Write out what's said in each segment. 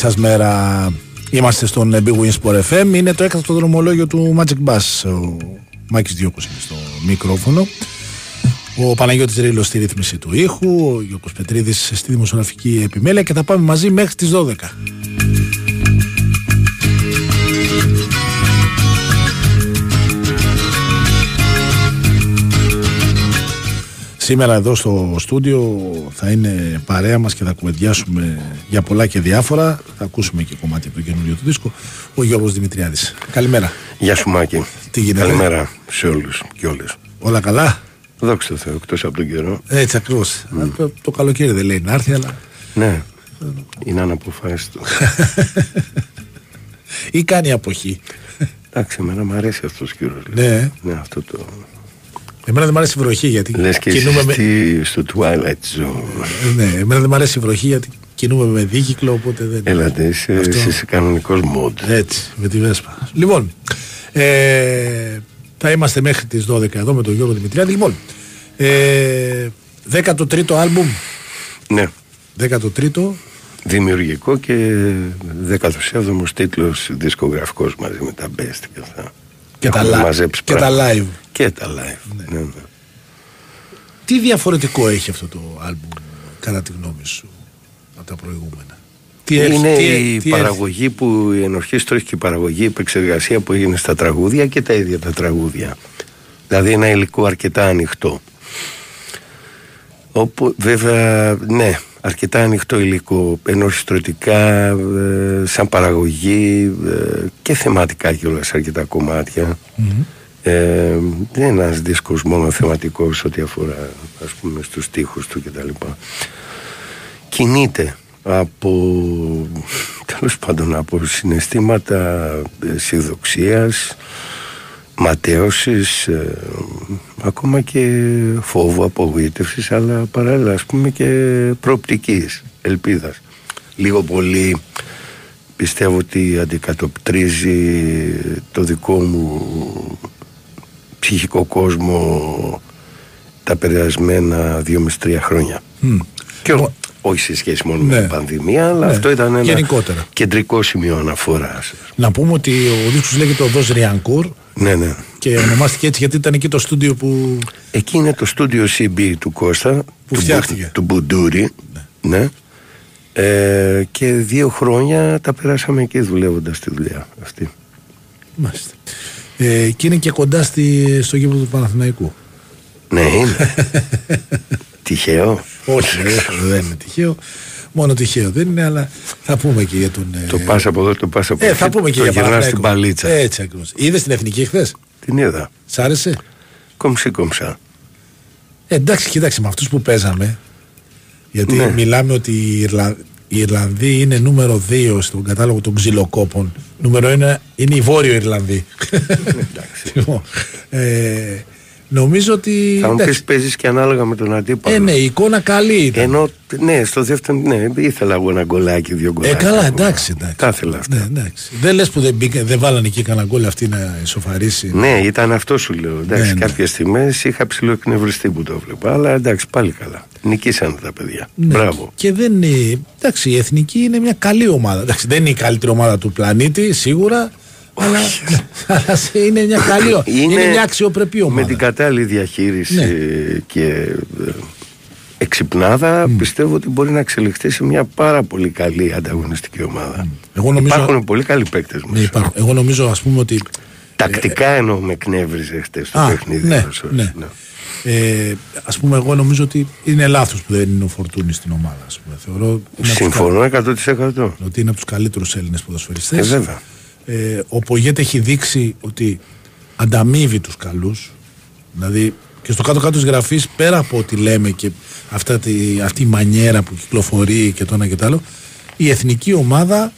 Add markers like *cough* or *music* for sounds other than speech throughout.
Καλή σας μέρα. Είμαστε στον Big Win Sport FM. Είναι το έκτακτο δρομολόγιο του Magic Bass. Ο Μάκης Διώκος είναι στο μικρόφωνο. Ο Παναγιώτης Ρήλος στη ρύθμιση του ήχου, ο Γιώκος Πετρίδης στη δημοσιογραφική επιμέλεια και θα πάμε μαζί μέχρι τις 12. Σήμερα εδώ στο στούντιο θα είναι παρέα μας και θα κουβεντιάσουμε για πολλά και διάφορα. Θα ακούσουμε και κομμάτι από το καινούριο του δίσκο. Ο Γιώργος Δημητριάδης. Καλημέρα. Γεια σου Μάκη. Τι γίνεται; Καλημέρα σε όλους και όλες. Όλα καλά; Δόξα τω Θεώ, εκτός από τον καιρό. Έτσι ακριβώς. Το, το καλοκαίρι δεν λέει να έρθει, αλλά... Ναι, είναι αναποφάσιστο. *laughs* Ή κάνει αποχή. Εντάξει, εμένα μου αρέσει αυτός ο καιρός. Ναι. Ναι, αυτό το... Εμένα δεν μου αρέσει η βροχή γιατί Λες και κινούμε εσύ με... στη- στο Twilight Zone. Ναι, εμένα δεν μου αρέσει η βροχή γιατί κινούμε με δίκυκλο οπότε δεν... Έλατε, είσαι, Αυτό. εσύ είσαι κανονικός mod. Έτσι, με τη Βέσπα. Λοιπόν, ε, θα είμαστε μέχρι τις 12 εδώ με τον Γιώργο Δημητριάδη. Λοιπόν, ε, 13ο άλμπουμ, Ναι, 13ο, δημιουργικό και 17ος τίτλος δισκογραφικός μαζί με τα best και αυτά. και, τα, Έχουμε li- μαζέψει και τα πράγματα. live. Και τα live. Ναι. Ναι, Τι διαφορετικό έχει αυτό το άλμπουμ κατά τη γνώμη σου από τα προηγούμενα; Τι έρχεται- είναι τι- η τι παραγωγή που η ενορχήστρωση και η παραγωγή, η επεξεργασία που έγινε στα τραγούδια και τα ίδια τα τραγούδια. Δηλαδή ένα υλικό αρκετά ανοιχτό. Όπου βέβαια, ναι, αρκετά ανοιχτό υλικό, ενορχιστρωτικά, ε, σαν παραγωγή ε, και θεματικά κιόλας σε αρκετά κομμάτια. Ε, δεν είναι ένας δίσκος μόνο θεματικός ό,τι αφορά ας πούμε στους στίχους του κτλ. Κινείται από τέλος πάντων από συναισθήματα ε, αισιοδοξίας ματέωσης ε, ακόμα και φόβου απογοήτευσης αλλά παράλληλα ας πούμε και προοπτικής ελπίδας. Λίγο πολύ πιστεύω ότι αντικατοπτρίζει το δικό μου ψυχικό κόσμο τα περασμένα δύο με τρία χρόνια. Και ό- όχι σε σχέση μόνο με Ναι. την πανδημία, αλλά Ναι. αυτό ήταν ένα Γενικότερα. κεντρικό σημείο αναφοράς. Να πούμε ότι ο δίσκος λέγεται ο Δος Ριανκούρ Ναι, ναι. και ονομάστηκε έτσι γιατί ήταν εκεί το στούντιο που Εκεί είναι το στούντιο CB του Κώστα. του Μπου- φτιάχτηκε. Του Μπουντούρη. Ναι. Ε, και δύο χρόνια τα περάσαμε εκεί δουλεύοντας τη δουλειά αυτή. Μάλιστα. Ε, και είναι και κοντά στη, στο γήπεδο του Παναθηναϊκού. Ναι, είναι. *laughs* Τυχαίο. όχι, όχι, δεν είναι τυχαίο. Μόνο τυχαίο δεν είναι, αλλά θα πούμε και για τον. ε, Το πας από εδώ, το πας από Ε, εκεί. θα πούμε και το για γυρνάς Παναθηναϊκό. στην παλίτσα. Έτσι ακριβώς. Είδες την εθνική χθες; Την είδα. Σ' άρεσε; Κομψή κομψά. Ε, εντάξει, κοίταξε με αυτούς που παίζαμε. Γιατί Ναι. μιλάμε ότι η, Ιρλα... η Ιρλανδοί είναι νούμερο 2 στον κατάλογο των ξυλοκόπων. Νούμερο 1 είναι η Βόρειο Ιρλανδοί. Λοιπόν, ε, νομίζω ότι. Θα μου εντάξει. πεις παίζεις και ανάλογα με τον αντίπαλο. Ε, ναι, η εικόνα καλή ήταν. Ενώ, ναι, στο δεύτερο, ναι, ήθελα εγώ ένα γκολάκι, δύο Ε, γκολάκια. καλά, ακόμα. εντάξει, εντάξει. Τα ήθελα αυτά. Ναι, εντάξει. Δεν λες που δεν, μπήκα, δεν βάλανε εκεί κανένα γκολ αυτή να ισοφαρίσει. Ναι, ήταν αυτό σου λέω. Εντάξει, Ναι, ναι. κάποιες στιγμές είχα ψηλό εκνευριστεί που το βλέπα. Αλλά εντάξει, πάλι καλά. Νικήσανε τα παιδιά. Ναι, Μπράβο. Και δεν είναι. Εντάξει, η εθνική είναι μια καλή ομάδα. Εντάξει, δεν είναι η καλύτερη ομάδα του πλανήτη, σίγουρα. Αλλά, αλλά σε- είναι μια καλή *laughs* ομάδα. Είναι, μια αξιοπρεπή ομάδα. Με την κατάλληλη διαχείριση Ναι. και ε, εξυπνάδα πιστεύω ότι μπορεί να εξελιχθεί σε μια πάρα πολύ καλή ανταγωνιστική ομάδα. Εγώ νομίζω- Υπάρχουν πολύ καλοί παίκτες Ναι, υπάρχουν. Εγώ νομίζω, ας πούμε, ότι. Τακτικά εννοώ με εκνεύριζε χτες το Α, παιχνίδι. ναι, ώρες, ώρες, ναι. Ε, ας πούμε, εγώ νομίζω ότι είναι λάθος που δεν είναι ο Φορτούνης στην ομάδα. Ας πούμε. Θεωρώ είναι από τους Συμφωνώ 100%. κα- ότι είναι από τους καλύτερους Έλληνες Ε, ποδοσφαιριστές. βέβαια. Ε, ο Πογέτε έχει δείξει ότι ανταμείβει τους καλούς. Δηλαδή και στο κάτω-κάτω της γραφής πέρα από ό,τι λέμε και αυτά τη, αυτή η μανιέρα που κυκλοφορεί και το ένα και το άλλο η εθνική ομάδα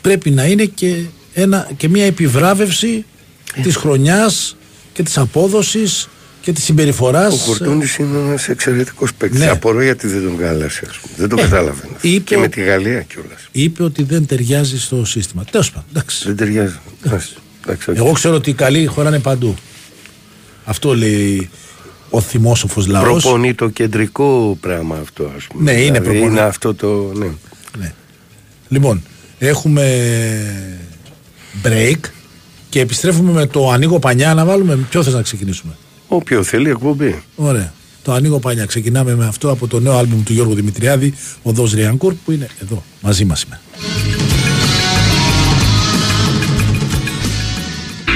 πρέπει να είναι και, ένα, και μια επιβράβευση της χρονιάς και της απόδοσης και της συμπεριφοράς Ο Φορτούνη είναι ένας εξαιρετικός παίκτης. Ναι. Απορώ γιατί δεν τον κάλεσε, ας πούμε. Δεν τον Ε, κατάλαβε. είπε Και ο- με τη Γαλλία κιόλας. είπε ότι δεν ταιριάζει στο σύστημα. Τέλος πάντων, εντάξει. Δεν ταιριάζει. Εντάξει, εντάξει, οκ. Εγώ ξέρω ότι οι καλοί χωράνε παντού. Αυτό λέει ο θυμόσοφος λαός. Προπονεί το κεντρικό πράγμα αυτό, ας πούμε. Ναι, είναι Δηλαδή, προπονεί. Είναι αυτό το. Ναι. Ναι. Λοιπόν, έχουμε break και επιστρέφουμε με το ανοίγω πανιά να βάλουμε. Ποιο θες να ξεκινήσουμε; Όποιο θέλει εκπομπή. Ωραία. Το ανοίγω πανιά. Ξεκινάμε με αυτό από το νέο άλμπουμ του Γιώργου Δημητριάδη, ο Δός Ριανκούρ, που είναι εδώ μαζί μας σήμερα.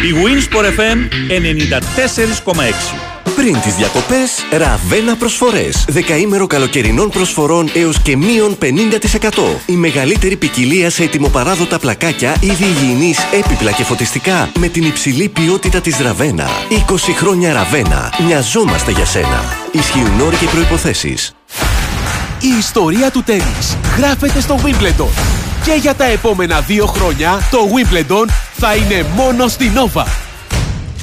Η Winsport FM 94,6 πριν τις διακοπές, Ραβένα προσφορές. Δεκαήμερο καλοκαιρινών προσφορών έως και μείον 50%. Η μεγαλύτερη ποικιλία σε ετοιμοπαράδοτα πλακάκια, είδη υγιεινής, έπιπλα και φωτιστικά με την υψηλή ποιότητα της Ραβένα. 20 χρόνια Ραβένα. Μοιαζόμαστε για σένα. Ισχύουν όροι και προϋποθέσεις. Η ιστορία του τέννις γράφεται στο Wimbledon. Και για τα επόμενα δύο χρόνια το Wimbledon θα είναι μόνο στην Nova.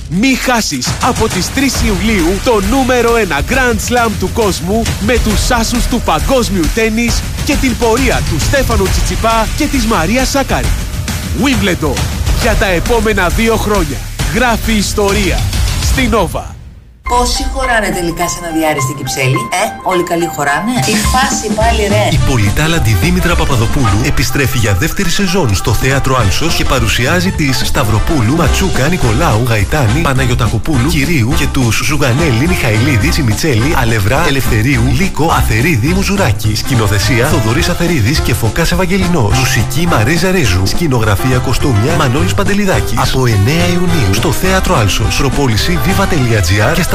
Μη χάσεις από τις 3 Ιουλίου το νούμερο 1 Grand Slam του κόσμου με τους άσους του παγκόσμιου τέννις και την πορεία του Στέφανου Τσιτσιπά και της Μαρία Σάκαρη. Wimbledon για τα επόμενα δύο χρόνια. Γράφει ιστορία. Στην Nova. Πόσοι χωράνε τελικά σε ένα διάριστη κυψέλη, ε, όλοι καλοί χωράνε. Η φάση πάλι ρε. Η πολυτάλαντη Δήμητρα Παπαδοπούλου επιστρέφει για δεύτερη σεζόν στο θέατρο Άλσος και παρουσιάζει τις Σταυροπούλου, Ματσούκα, Νικολάου, Γαϊτάνη, Παναγιοτακοπούλου, Κυρίου και τους Ζουγανέλη, Μιχαηλίδη, Τσιμιτσέλη, Αλευρά, Ελευθερίου, Λίκο, Αθερίδη, Μουζουράκη. Σκηνοθεσία Θοδωρής Αθερίδης και Φωκάς Ευαγγελινός. Μουσική Μαρίζα Ρίζου. Σκηνογραφία κοστούμια Μανώλης Παντελιδάκης. Από 9 Ιουνίου στο θέατρο Άλσος. Προπόληση viva.gr και στα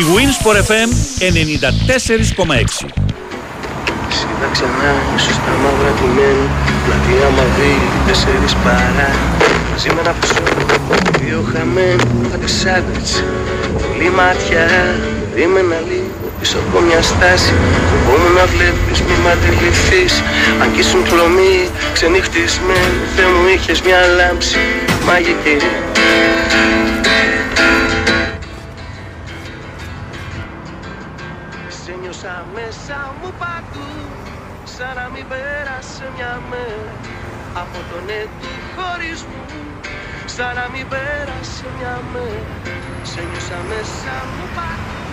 Η Winsport FM 94,6 Σίδα ξανά, ίσως τα μαύρα τιμένη Πλατεία μαύρη, τέσσερις παρά. Μαζί με ένα ποσό, δύο χαμένοι Πάτε σάντριτς, πολύ μάτια Περίμενα λίγο πίσω από μια στάση. Φοβόμουν να βλέπεις, μη μ' αντιληφθείς. Αν κι ήσουν κλωμή, ξενυχτισμένη Θεέ μου είχες μια λάμψη. Μαγική μην πέρασε μια μέρα Από τον έτου χωρισμού Σαν να μην πέρασε μια μέρα Σε νιώσα μέσα μου παντού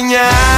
τα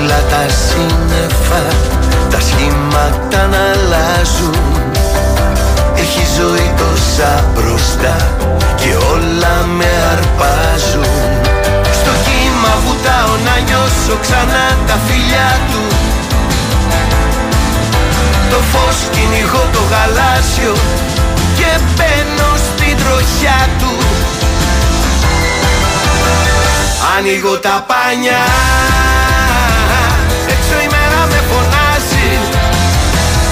Βλέπω ψηλά τα σύννεφα Τα σχήματα να αλλάζουν. Έχει ζωή τόσα μπροστά και όλα με αρπάζουν. Στο κύμα βουτάω να νιώσω ξανά τα φιλιά του. Το φως κυνηγώ το γαλάζιο και μπαίνω στην τροχιά του. Ανοίγω τα πάνια Έξω η μέρα με φωνάζεις.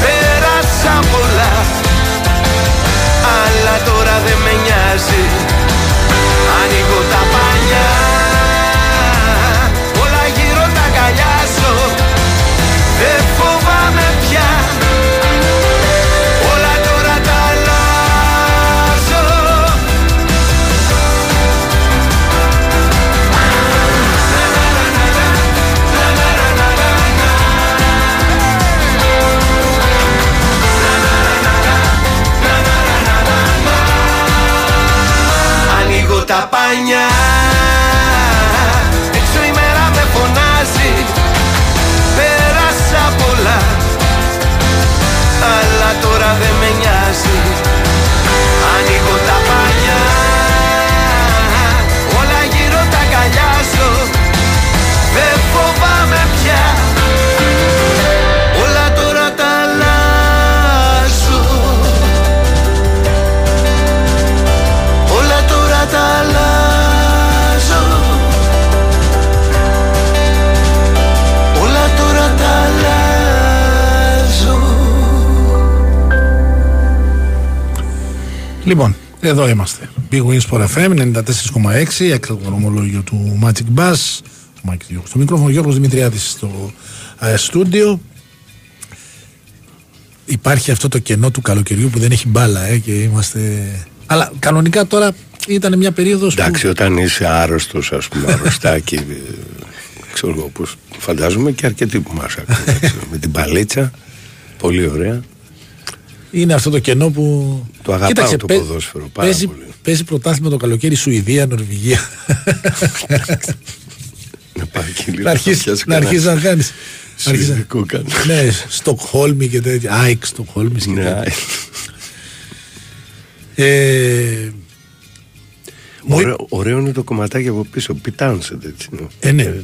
Πέρασα πολλά. Αλλά τώρα δεν με νοιάζει. Ανοίγω τα πάνια Ανοίγω Λοιπόν, εδώ είμαστε. Big Wins for FM 94,6, έκτακτο δρομολόγιο του Magic Bass. Ο Μάκης Διώκος. Στο μικρόφωνο Γιώργος Δημητριάδης στο ε, στούντιο. Υπάρχει αυτό το κενό του καλοκαιριού που δεν έχει μπάλα ε, και είμαστε... Αλλά κανονικά τώρα ήταν μια περίοδος Εντάξει, που... όταν είσαι άρρωστος, ας πούμε, αρρωστάκι. ε, ξέρω εγώ πώς. Φαντάζομαι και αρκετοί που μας ακούνε. *laughs* έτσι, με την παλίτσα. Πολύ ωραία. Είναι αυτό το κενό που. Το αγαπάω Κοίταξε, το παί- ποδόσφαιρο πάρα παίζει, πολύ. Παίζει πρωτάθλημα το καλοκαίρι Σουηδία, Νορβηγία. Να πάει και λίγο να αρχίσει πιάσει να, κανένα αρχίσεις να κάνει. Σουηδικό κάνει. ναι, Στοκχόλμη και τέτοια. Άικ Στοκχόλμη και Ναι, τέτοια. άι. Ε, μου Ωραίο, ωραίο είναι το κομματάκι από πίσω. Πιτάνσετ έτσι. είναι. Ε, ναι,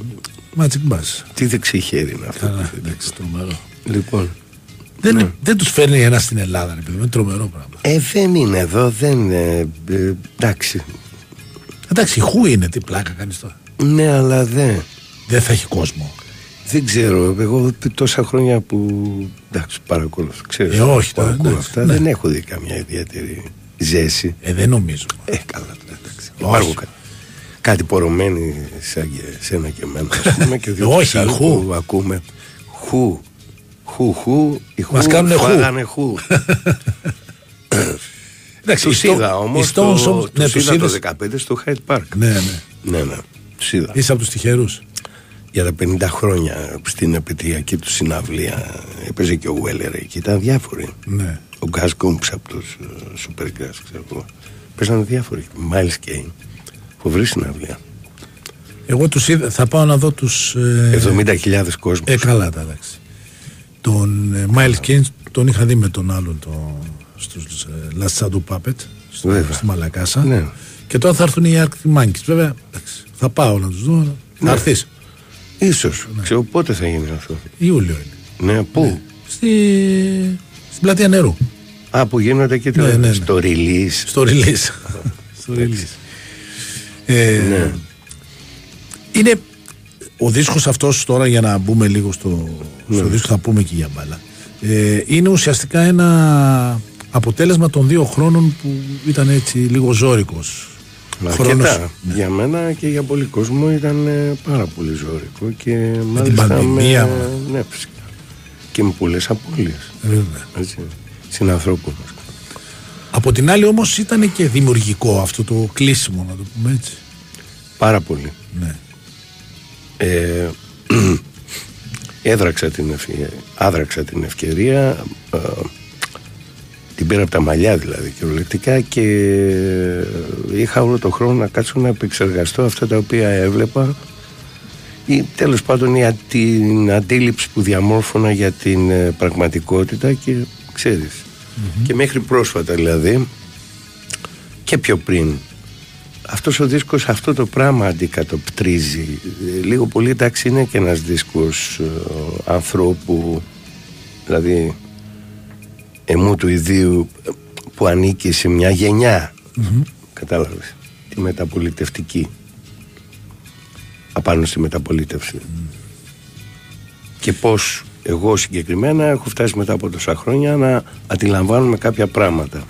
Magic Bass. Τι δεξί χέρι είναι αυτό. Καλά, εντάξει, τρομερό. Λοιπόν. Δεν, δεν τους φέρνει ένα στην Ελλάδα, ρε παιδί μου, είναι τρομερό πράγμα. Ε, δεν είναι εδώ, δεν είναι. ε, εντάξει. Εντάξει, χου είναι, τι πλάκα κάνεις τώρα. Ναι, αλλά δεν. Δεν θα έχει κόσμο. Δεν ξέρω. Εγώ τόσα χρόνια που. Εντάξει, παρακολουθώ. Ξέρεις, Ε, όχι που τώρα, ακούω εντάξει, αυτά, ναι. δεν έχω δει καμιά ιδιαίτερη ζέση. Ε, δεν νομίζω. Ε, καλά, εντάξει. Υπάρχουν κα- κάτι πορωμένοι σαν και σένα και εμένα, ας πούμε, και *laughs* δύο Όχι, άλλους χου. που ακούμε. Χου. Χου, χου. Οι χου Μας κάνουνε χου. φάγανε χου. *laughs* Εντάξει, Τους οι Sto- είδα οι όμως, Stones το, όμως- ναι, τους τους είδα το είδες. 15 στο Hyde Park. Ναι, ναι. Ναι, ναι. Τους είδα. Είσαι από τους τυχερούς. Για τα 50 χρόνια στην επαιτειακή του συναυλία έπαιζε και ο Βέλερ εκεί. Ήταν διάφοροι. Ναι. Ο Γκάς Κούμπς από τους ε, Supergrass, ξέρω εγώ. Παίζανε διάφοροι. Miles Kane. Φοβερή συναυλία. Εγώ τους είδα, θα πάω να δω τους. Ε, 70.000 κόσμος. ε, καλά, τα εντάξει. Τον ε, Miles Kane τον είχα δει με τον άλλον το, στους ε, Last Shadow Puppet στο, Βέβαια. στη Μαλακάσα. Ναι. Και τώρα θα έρθουν οι Arctic Monkeys. Βέβαια, εντάξει, θα πάω να τους δω. Ναι. Θα έρθεις. Ίσως. Ξέρω πότε θα γίνει αυτό. Ιούλιο είναι. Ναι, πού; Στη, στην πλατεία νερού. Α, που γίνονται και Ναι, το- ναι, ναι. στο release. Στο release. *laughs* στο release. Ε, Ναι. Είναι ο δίσκος αυτός τώρα για να μπούμε λίγο στο, Ναι. στο δίσκο θα πούμε και για μπάλα. Ε, είναι ουσιαστικά ένα αποτέλεσμα των δύο χρόνων που ήταν έτσι λίγο ζώρικος. Αρκετά. Για μένα και για πολλοί κόσμο ήταν ε, πάρα πολύ ζώρικο και μάλιστα πανδημία. με, ναι, φυσικά. Και με πολλές απώλειες. Βέβαια. Έτσι. Συνανθρώπου μας. Από την άλλη όμως ήταν και δημιουργικό αυτό το κλείσιμο να το πούμε έτσι. Πάρα πολύ. Ναι. Ε, *clears throat* έδραξα την ευκαιρία, άδραξα την ευκαιρία ε, την πήρα από τα μαλλιά δηλαδή κυριολεκτικά και είχα όλο το χρόνο να κάτσω να επεξεργαστώ αυτά τα οποία έβλεπα ή τέλος πάντων η, α- την αντίληψη που διαμόρφωνα για την ε, πραγματικότητα και ξέρεις. Και μέχρι πρόσφατα δηλαδή και πιο πριν αυτός ο δίσκος αυτό το πράγμα αντικατοπτρίζει. Ε, λίγο πολύ εντάξει είναι και ένας δίσκος ε, ανθρώπου δηλαδή εμού του ιδίου ε, που ανήκει σε μια γενιά. Κατάλαβες. Τη μεταπολιτευτική. Απάνω στη μεταπολίτευση. Και πως εγώ συγκεκριμένα έχω φτάσει μετά από τόσα χρόνια να αντιλαμβάνομαι κάποια πράγματα.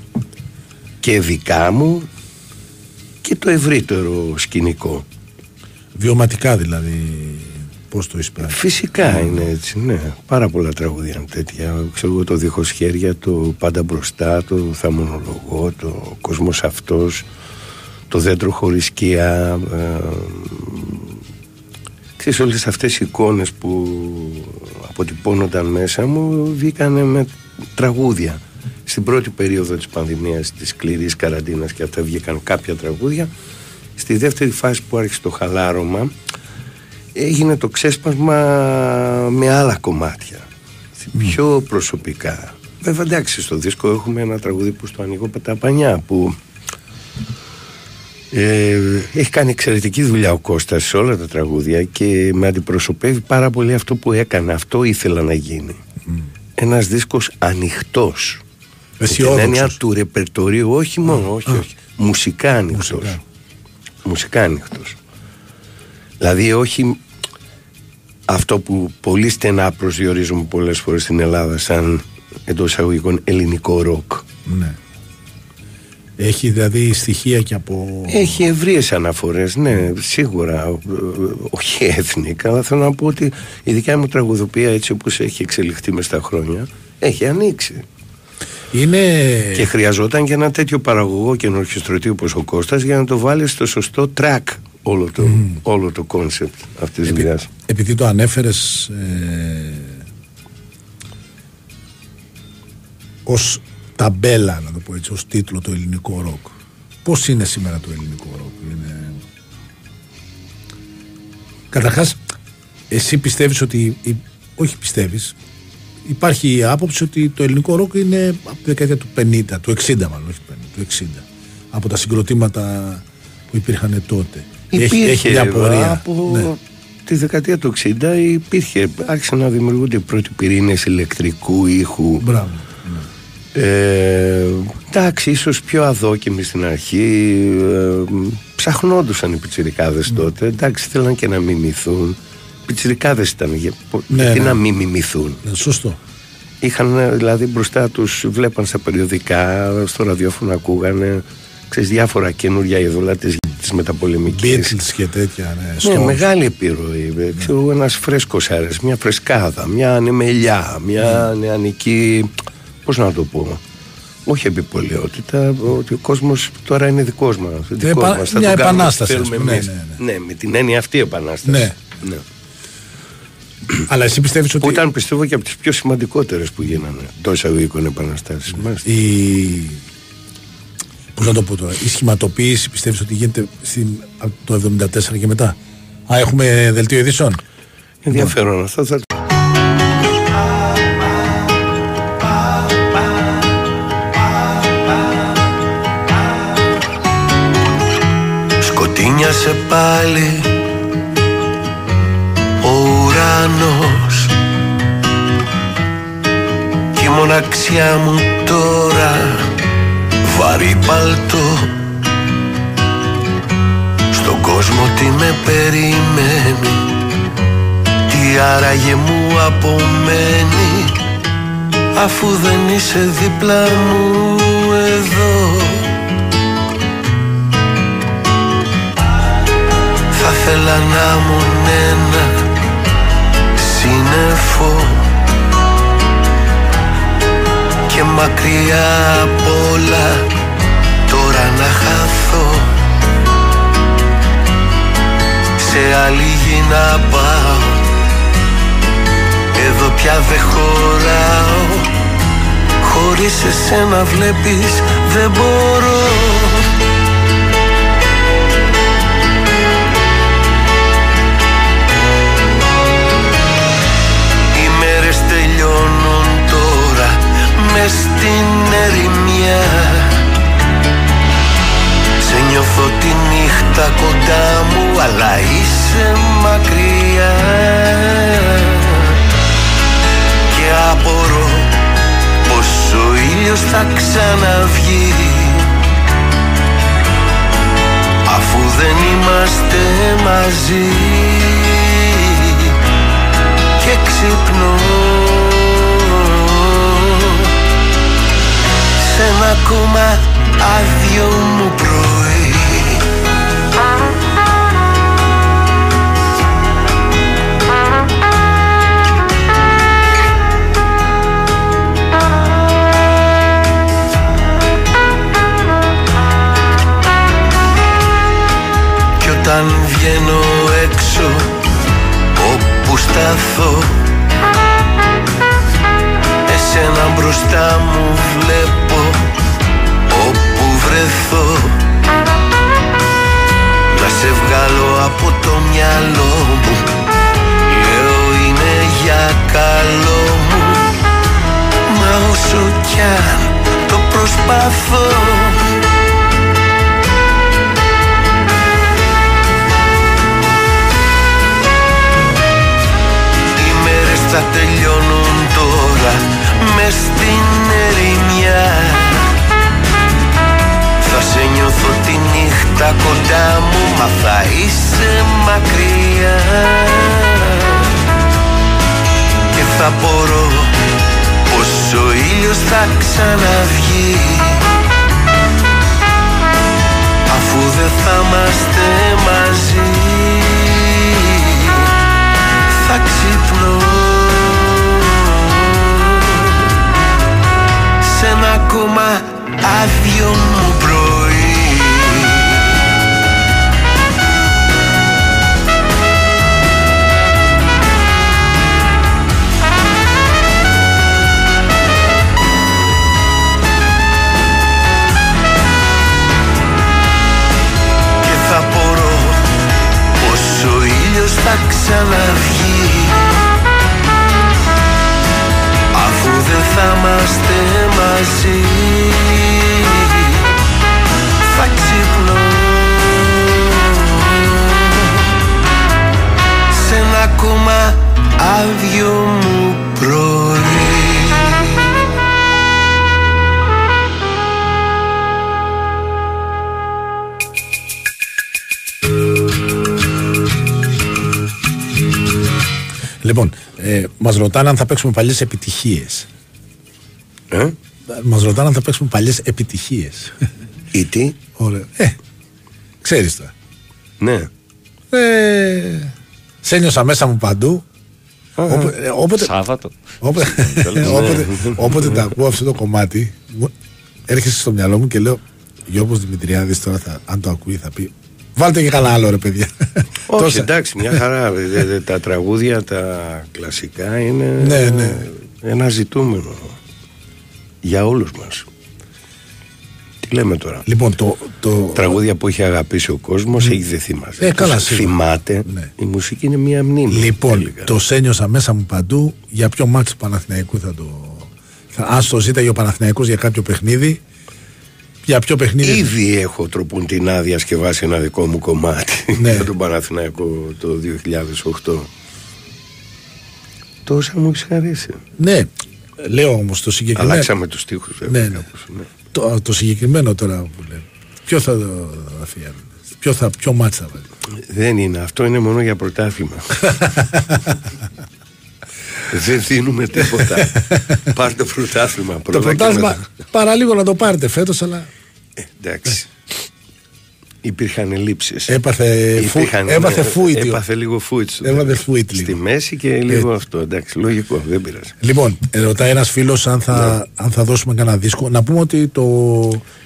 Και δικά μου και το ευρύτερο σκηνικό. Βιωματικά δηλαδή. Πώς το εισπράττει. Φυσικά είναι έτσι, ναι. Πάρα πολλά τραγούδια είναι τέτοια. Ξέρω εγώ το δίχως χέρια, το πάντα μπροστά, το θα μονολογώ, το κόσμος αυτός, το δέντρο χωρίς σκιά. Ε, ξέρεις όλες αυτές οι εικόνες που αποτυπώνονταν μέσα μου βγήκανε με τραγούδια. Στην πρώτη περίοδο της πανδημίας, της σκληρής καραντίνας και αυτά βγήκαν κάποια τραγούδια. Στη δεύτερη φάση που άρχισε το χαλάρωμα έγινε το ξέσπασμα με άλλα κομμάτια. Πιο προσωπικά. Βέβαια εντάξει στο δίσκο έχουμε ένα τραγούδι που στο ανοίγω τα πανιά που ε, έχει κάνει εξαιρετική δουλειά ο Κώστας σε όλα τα τραγούδια και με αντιπροσωπεύει πάρα πολύ αυτό που έκανε. Αυτό ήθελα να γίνει. Ένας δίσκος ανοιχτός. Με την Αισιόδοξος. έννοια του ρεπερτορίου, όχι μόνο, όχι, όχι. Μουσικά ανοιχτός. Μουσικά. Μουσικά ανοιχτός. Δηλαδή όχι αυτό που πολύ στενά προσδιορίζουμε πολλές φορές στην Ελλάδα σαν εντός εισαγωγικών ελληνικό ροκ. Ναι. Έχει δηλαδή στοιχεία και από. Έχει ευρείες αναφορές, ναι, σίγουρα. ε, Όχι έθνικα, αλλά θέλω να πω ότι η δικιά μου τραγουδοπία έτσι όπως έχει εξελιχθεί μες στα χρόνια έχει ανοίξει. Είναι. Και χρειαζόταν και ένα τέτοιο παραγωγό και ορχιστρωτή όπως ο Κώστας για να το βάλει στο σωστό track όλο το, όλο το concept αυτής της Επει- δουλειάς. επειδή το ανέφερες ε, ως ταμπέλα να το πω έτσι ως τίτλο το ελληνικό ροκ πως είναι σήμερα το ελληνικό ροκ είναι... καταρχάς εσύ πιστεύεις ότι η- όχι πιστεύεις υπάρχει η άποψη ότι το ελληνικό ροκ είναι από τη δεκαετία του 50 του 60 μάλλον όχι του 50 του 60 από τα συγκροτήματα που υπήρχαν τότε. Έχει, έχει μια πορεία. από Ναι. τη δεκαετία του 60 υπήρχε, άρχισαν να δημιουργούνται οι πρώτοι πυρήνες ηλεκτρικού ήχου. Μπράβο. Ε, εντάξει, ίσως πιο αδόκιμοι στην αρχή ε, Ψαχνόντουσαν οι πιτσιρικάδες τότε. Εντάξει, θέλαν και να μιμηθούν Πιτσιρικάδες ήταν για- Ναι, Γιατί ναι. να μην μιμηθούν Ναι, Σωστό. Είχαν ε, δηλαδή μπροστά τους Βλέπαν στα περιοδικά Στο ραδιόφωνο ακούγανε Ξέρεις διάφορα καινούργια είδωλα της, της μεταπολεμικής Beatles και τέτοια. Ναι, ναι, Stones. μεγάλη επιρροή. Ε, Ξέρω εγώ ένας φρέσκος άρες, μια φρεσκάδα, μια ανεμελιά, μια νεανική. Πώς να το πω. Όχι επιπολαιότητα, ότι ο κόσμος τώρα είναι δικός μας. επα- μια επανάσταση, ας πούμε, ναι, ναι, ναι, με την έννοια αυτή η επανάσταση. Ναι. Ναι. *clears throat* Αλλά εσύ πιστεύεις ότι. Που ήταν πιστεύω και από τις πιο σημαντικότερες που γίνανε εντό εισαγωγικών επαναστάσεις. η. Πώς να το πω τώρα, η σχηματοποίηση πιστεύεις ότι γίνεται στην, από το 74 και μετά; Α, έχουμε δελτίο ειδήσεων; Ενδιαφέρον αυτό. Θα... Σκοτίνιασε πάλι ο ουρανός Κι η μοναξιά μου τώρα βαρύ παλτό Στον κόσμο τι με περιμένει Τι άραγε μου απομένει. Αφού δεν είσαι δίπλα μου εδώ. Θα θέλα να ήμουν ένα σύννεφο Και μακριά απ' όλα τώρα να χαθώ. Σε άλλη γη να πάω Εδώ πια δεν χωράω. Χωρίς εσένα βλέπεις δεν μπορώ στην ερημιά. Σε νιώθω τη νύχτα κοντά μου αλλά είσαι μακριά. Και απορώ πως ο ήλιος θα ξαναβγεί. Αφού δεν είμαστε μαζί. Και ξυπνώ σε ένα ακόμα άδειο μου πρωί. Κι όταν βγαίνω έξω όπου σταθώ Εσένα μπροστά μου βλέπω. όπου βρεθώ. Να σε βγάλω από το μυαλό μου. Λέω είναι για καλό μου Μα όσο κι αν το προσπαθώ. Οι μέρες θα τελειώνουν τώρα με στην ερημιά. Θα σε νιώθω τη νύχτα κοντά μου μα θα είσαι μακριά. Και θα μπορώ πως ο ήλιος θα ξαναβγεί. Αφού δεν θα είμαστε μαζί θα ξυπνώ. Σε ένα ακόμα άδειο μου πρωί. Και θα μπορώ πως ο ήλιος θα ξαναβγεί Αφού δεν θα είμαστε μαζί Θα ξυπνώ Σε ένα ακόμα άδειο μου πρωί Λοιπόν, ε, μας ρωτάνε αν θα παίξουμε παλιές επιτυχίες. Ε; Μας ρωτάνε αν θα παίξουμε παλιές επιτυχίες. *laughs* Ή τι; Ωραία. Ε, ξέρεις τώρα. Ναι. Ε, σε ένιωσα μέσα μου παντού. Όποτε, ε, όποτε, Σάββατο. όποτε, *laughs* όποτε, όποτε τα ακούω αυτό το κομμάτι, μου- έρχεσαι στο μυαλό μου και λέω Γιώργος Δημητριάδης τώρα θα, αν το ακούει θα πει Βάλτε και κανένα άλλο ρε παιδιά. *laughs* Όχι, Τόσα. εντάξει, μια χαρά. Δε- δε- τα τραγούδια, τα κλασικά είναι Ναι, ναι. ένα ζητούμενο για όλους μας. Τι λέμε τώρα; Λοιπόν, το, το, Τραγούδια που έχει αγαπήσει ο κόσμος έχει δεθεί μαζί. Ε, καλά, Τους σίγουρα. Θυμάται. Ναι. Η μουσική είναι μια μνήμη. Λοιπόν, τελικά. το σένιωσα μέσα μου παντού. Για ποιο μάτι του Παναθηναϊκού θα το. Θα, αν το ζήταγε ο Παναθηναϊκός για κάποιο παιχνίδι. Για ποιο παιχνίδι. Ήδη έχω τροποντινά διασκευάσει ένα δικό μου κομμάτι Ναι. για τον Παναθηναϊκό το 2008. Τόσα μου έχει χαρίσει. Ναι, λέω όμως το συγκεκριμένο. Αλλάξαμε τους στίχους βέβαια. Ναι, ναι. κάπως, ναι. Το, το συγκεκριμένο τώρα που λέμε. Ποιο θα το αφιέρωνε. Ποιο, θα, ποιο μάτς θα βάλει. Δεν είναι. Αυτό είναι μόνο για πρωτάθλημα. Δεν δίνουμε τίποτα. Πάρτε πρωτάθλημα. το πρώτα και πρωτάθλημα μετά. παραλίγο να το πάρετε φέτος αλλά Ε, εντάξει. Υπήρχαν ελλείψεις. έπαθε, φου, Υπήρχαν, έπαθε ναι, φούιτ. Έπαθε λίγο φούιτ. στο Έπαθε τέλος. φούιτ λίγο. Στη μέση και λίγο αυτό. Εντάξει, λογικό. Δεν πειράζει. Λοιπόν, ε, ρωτάει ένας φίλος αν, θα, αν θα δώσουμε κανένα δίσκο. Να πούμε ότι το,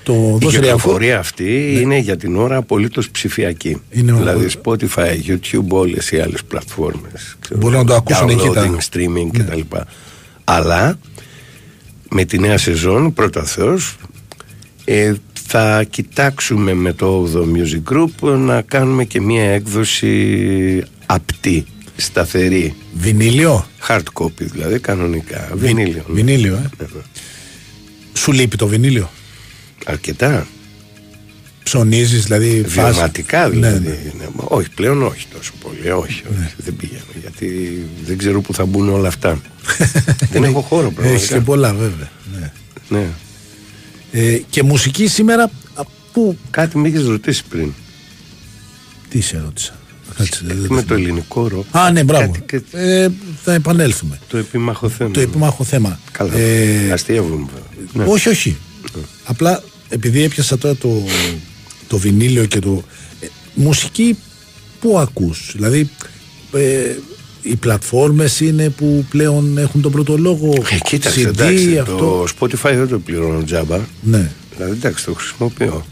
το Η δοσριακό. κυκλοφορία αυτή είναι για την ώρα απολύτως ψηφιακή. Ναι. Είναι ο- δηλαδή Spotify, YouTube, όλες οι άλλες πλατφόρμες ξέρω, Μπορούν να το ακούσουν εκεί τα- Ναι. Downloading, streaming κτλ. Αλλά με τη νέα σεζόν, πρώτα Θεός, ε, θα κοιτάξουμε με το 8ο Music Group να κάνουμε και μία έκδοση απτή, σταθερή. Βινίλιο; Hard copy δηλαδή, κανονικά. Βινίλιο. ναι. Βινίλιο, ε. Ναι, ναι. Σου λείπει το βινίλιο; Αρκετά. ψωνίζεις, δηλαδή. φας- Βιωματικά Ναι, δηλαδή. ναι. Ναι, μα όχι, πλέον όχι τόσο πολύ. Όχι, όχι, δεν πηγαίνω. Γιατί δεν ξέρω πού θα μπουν όλα αυτά. *laughs* δεν έχω χώρο Έχεις και πραγματικά. πολλά, βέβαια. Ναι. Ναι. Ε, και μουσική σήμερα. α, Πού; Κάτι με έχεις ρωτήσει πριν. Τι σε ρώτησα; Κάτσε, δεν- δεν με το θυμάμαι. ελληνικό ρο. Α, ναι, μπράβο. Κάτι και- Ε, θα επανέλθουμε. Το επίμαχο θέμα. Το επίμαχο θέμα. Καλά. Ε, Αστείευομαι βέβαια. Ναι. Όχι, όχι. Απλά επειδή έπιασα τώρα το, το βινίλιο και το. ε, μουσική που ακούς. Δηλαδή ε, οι πλατφόρμες είναι που πλέον έχουν τον πρώτο λόγο. Ε, κοίταξε, CD, εντάξει, αυτό. το Spotify δεν το πληρώνω τζάμπα. Ναι. Δηλαδή, εντάξει, το χρησιμοποιώ.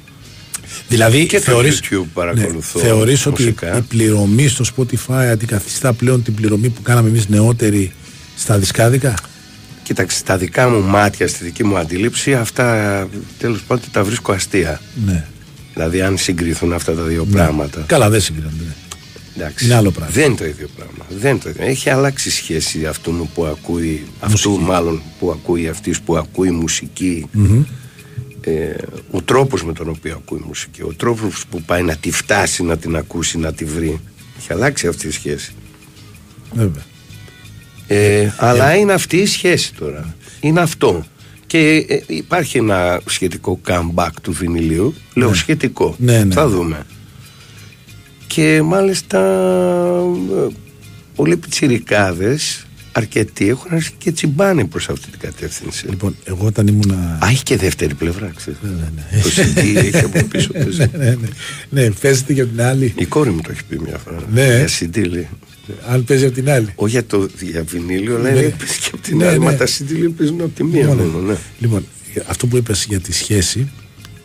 Δηλαδή Και το θεωρείς, YouTube παρακολουθώ Ναι, θεωρείς ότι μουσικά. η πληρωμή στο Spotify αντικαθιστά πλέον την πληρωμή που κάναμε εμείς νεότεροι στα δισκάδικα; Κοίταξε, στα δικά μου μάτια, στη δική μου αντίληψη, αυτά τέλος πάντων τα βρίσκω αστεία. Ναι. Δηλαδή, αν συγκριθούν αυτά τα δύο πράγματα. Καλά δεν συγκρίνονται. Ναι. Εντάξει, Είναι άλλο πράγμα. Δεν είναι το ίδιο πράγμα. Δεν είναι το ίδιο. Έχει αλλάξει η σχέση αυτού που ακούει, αυτού μάλλον που ακούει, αυτής που ακούει μουσική. Μμμ. Ε, ο τρόπος με τον οποίο ακούει μουσική, ο τρόπος που πάει να τη φτάσει, να την ακούσει, να τη βρει. Έχει αλλάξει αυτή η σχέση. Βέβαια. Ε, αλλά είναι αυτή η σχέση τώρα. Είναι αυτό. Και ε, υπάρχει ένα σχετικό comeback του βινιλίου. Λέω σχετικό. Ναι, ναι. Θα δούμε. Και μάλιστα ε, πολλοί πιτσιρικάδες αρκετοί έχουν αρχίσει και τσιμπάνε προς αυτή την κατεύθυνση. Λοιπόν, εγώ όταν ήμουνα. Α, έχει και δεύτερη πλευρά, ξέρεις. ναι. Το CD έχει *laughs* από πίσω. παίζει. ναι, ναι, ναι. ναι, παίζεται και από την άλλη. Η κόρη μου το έχει πει μια φορά. Ναι. Για CD λέει. Αν παίζει από την άλλη. Όχι για, το, για βινίλιο, αλλά Ναι. ναι. παίζει και από την Ναι, άλλη. ναι. Μα τα CD λέει παίζουν από τη μία Μόνο. μόνο. Ναι. Λοιπόν, αυτό που είπες για τη σχέση.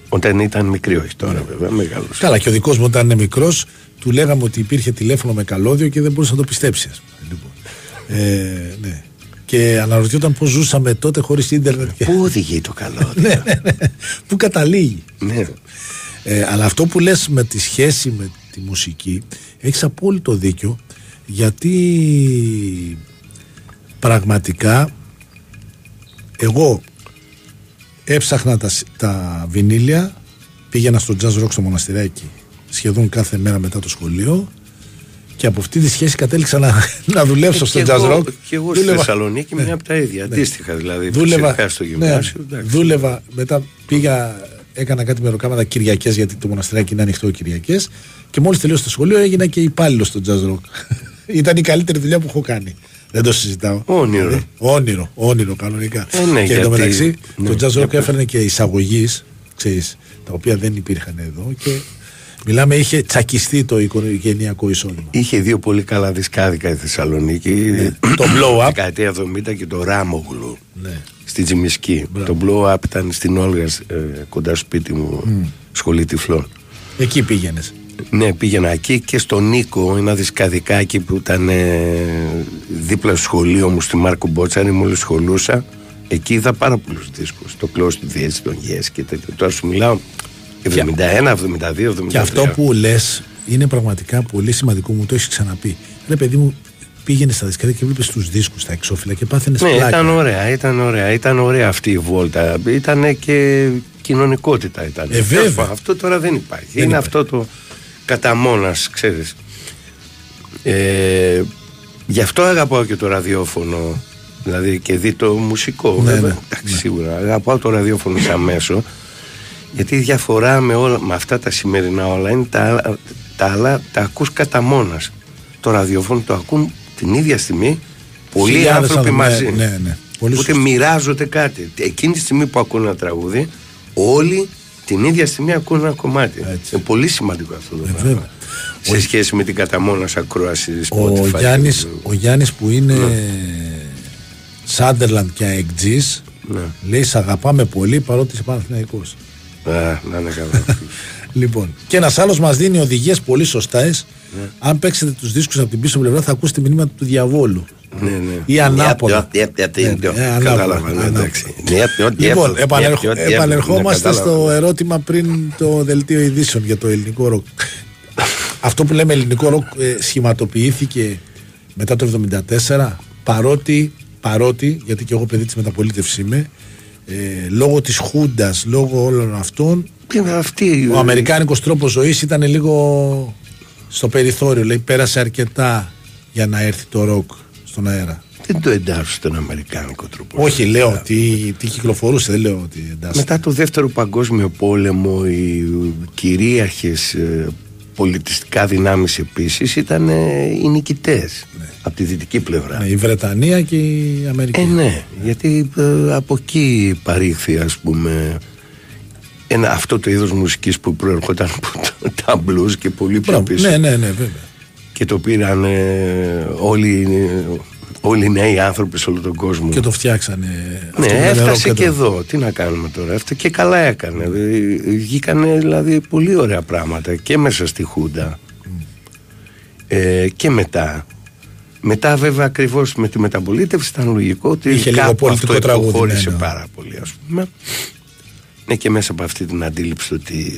Όταν ήταν μικρή, όχι τώρα βέβαια, μεγάλος. Καλά, και ο δικός μου όταν είναι μικρός, του λέγαμε ότι υπήρχε τηλέφωνο με καλώδιο και δεν μπορούσε να το πιστέψει. ας πούμε. Λοιπόν. Ε, ναι. Και αναρωτιόταν πώς ζούσαμε τότε χωρίς ίντερνετ. Και... Πού οδηγεί το καλό. *laughs* ναι, ναι, ναι. Πού καταλήγει. ναι. Ε, αλλά αυτό που λες με τη σχέση με τη μουσική έχεις απόλυτο δίκιο γιατί πραγματικά εγώ έψαχνα τα, σ- τα βινίλια πήγαινα στο jazz rock στο μοναστηράκι σχεδόν κάθε μέρα μετά το σχολείο και από αυτή τη σχέση κατέληξα να, *laughs* να δουλέψω στο Και jazz εγώ- rock Και εγώ στη Δούλευα- Θεσσαλονίκη μια από τα ίδια. Αντίστοιχα δηλαδή. δούλευα, Φυσικά στο γυμνάσιο. ναι, εντάξει. δούλευα, μετά πήγα, έκανα κάτι μεροκάματα Κυριακές, γιατί το μοναστηράκι είναι ανοιχτό Κυριακές. Και μόλις τελείωσα το σχολείο έγινα και υπάλληλος στο jazz rock. *laughs* Ήταν η καλύτερη δουλειά που έχω κάνει. Δεν το συζητάω. Όνειρο. Δηλαδή, όνειρο, όνειρο κανονικά. Ε, ναι, και εντωμεταξύ γιατί- ναι, το jazz για rock πες. έφερνε και εισαγωγής, τα οποία δεν υπήρχαν εδώ. Και μιλάμε, είχε τσακιστεί το οικογενειακό εισόδημα. Είχε δύο πολύ καλά δισκάδικα η Θεσσαλονίκη. *clears throat* Το Blow Up. Δεκαετία 70 και το Ράμογλου. Ναι. Στη Τζιμισκή. Το Blow Up ήταν στην Όλγα, ε, κοντά στο σπίτι μου, σχολή τυφλών. Εκεί πήγαινες. Ναι, πήγαινα εκεί και στο Νίκο, ένα δισκαδικάκι που ήταν ε, δίπλα στο σχολείο μου στη Μάρκο Μπότσαρη, μόλις σχολούσα. Εκεί είδα πάρα πολλούς δίσκους. Το Close to the Edge, τον Yes και τέτοια. Τώρα σου μιλάω 71, 72, 73. Και αυτό που λες είναι πραγματικά πολύ σημαντικό, μου το έχεις ξαναπεί. Ρε παιδί μου, πήγαινε στα δισκάρια και βλέπεις τους δίσκους στα εξώφυλλα και πάθαινες Ναι, πλάκα. ήταν ωραία, ήταν ωραία. Ήταν ωραία αυτή η βόλτα. Ήταν και κοινωνικότητα. Ήταν. Ε, βέβαια. Αυτό τώρα δεν υπάρχει. Δεν είναι υπάρχει. αυτό το κατά μόνας, ξέρεις. Ε, γι' αυτό αγαπάω και το ραδιόφωνο. Δηλαδή και δει το μουσικό. Ναι, βέβαια. ναι, Εντάξει, σίγουρα. Αγαπάω το ραδιόφωνο σαν μέσο. Γιατί η διαφορά με, όλα, με αυτά τα σημερινά όλα είναι τα, άλλα- τα άλλα τα ακούς κατά μόνας. Το ραδιόφωνο το ακούν την ίδια στιγμή πολλοί Χιλιάδες άνθρωποι άνθρωποι, μαζί. ναι, ναι, ναι. Πολύ Οπότε σωστό. μοιράζονται κάτι. Εκείνη τη στιγμή που ακούν ένα τραγούδι, όλοι την ίδια στιγμή ακούν ένα κομμάτι. Είναι πολύ σημαντικό αυτό το πράγμα. Ε, βέβαια. Σε σχέση με την καταμόνας ακρόαση Ο Spotify. Γιάννης, ο Γιάννης που είναι Σάντερλαντ και Αεκτζής Ναι. λέει σ' αγαπάμε πολύ παρότι είσαι Παναθηναϊκός. Α, να είναι καλά. Λοιπόν, και ένα άλλο μα δίνει οδηγίε πολύ σωστέ. Ναι. Αν παίξετε του δίσκους από την πίσω πλευρά, θα ακούσετε μηνύματα του διαβόλου. ναι, ναι. Ή ανάποδα. Ναι, ναι, ναι, ναι, Ναι, ναι, ανάποδα, Κατάλαβα, ναι, ανάποδα. εντάξει. Ναι, ναι, ναι, Λοιπόν, ναι, επανερχ- ναι, ναι, ναι, επανερχόμαστε κατάλαβα. στο ερώτημα πριν το δελτίο ειδήσεων για το ελληνικό ροκ. Αυτό που λέμε ελληνικό ροκ ε, σχηματοποιήθηκε μετά το 1974 παρότι, παρότι γιατί και εγώ παιδί της μεταπολίτευσης είμαι ε, λόγω της Χούντας, λόγω όλων αυτών αυτή, ο αμερικάνικος τρόπος ζωής ήταν λίγο στο περιθώριο λέει πέρασε αρκετά για να έρθει το ροκ στον αέρα. Δεν το εντάσσω στον αμερικάνικο τρόπο όχι λέω τι, τι κυκλοφορούσε δεν λέω ότι εντάσσεται. Μετά το δεύτερο παγκόσμιο πόλεμο οι κυρίαρχες ε, πολιτιστικά δυνάμεις επίσης ήταν ε, οι νικητές από τη δυτική πλευρά. Ναι, η Βρετανία και η Αμερική. Ε, ναι, γιατί ε, από εκεί παρήχθη ας πούμε ένα, αυτό το είδος μουσικής που προερχόταν από το- τα blues και πολύ πιο Μπράβο, πίσω. Ναι ναι ναι βέβαια. Και το πήραν ε, όλοι, όλοι οι νέοι άνθρωποι σε όλο τον κόσμο και το φτιάξανε ναι, αυτό με νερό έφτασε και το- εδώ. Τι να κάνουμε τώρα. Έφτασε και καλά έκανε. Ε, Βγήκανε δηλαδή πολύ ωραία πράγματα και μέσα στη Χούντα ε, και μετά. Μετά βέβαια ακριβώς με τη μεταπολίτευση ήταν λογικό ότι Είχε λίγο κάπου πολιτικό αυτό τραγούδι, υποχώρησε ναι, ναι. πάρα πολύ ας πούμε. Ναι και μέσα από αυτή την αντίληψη ότι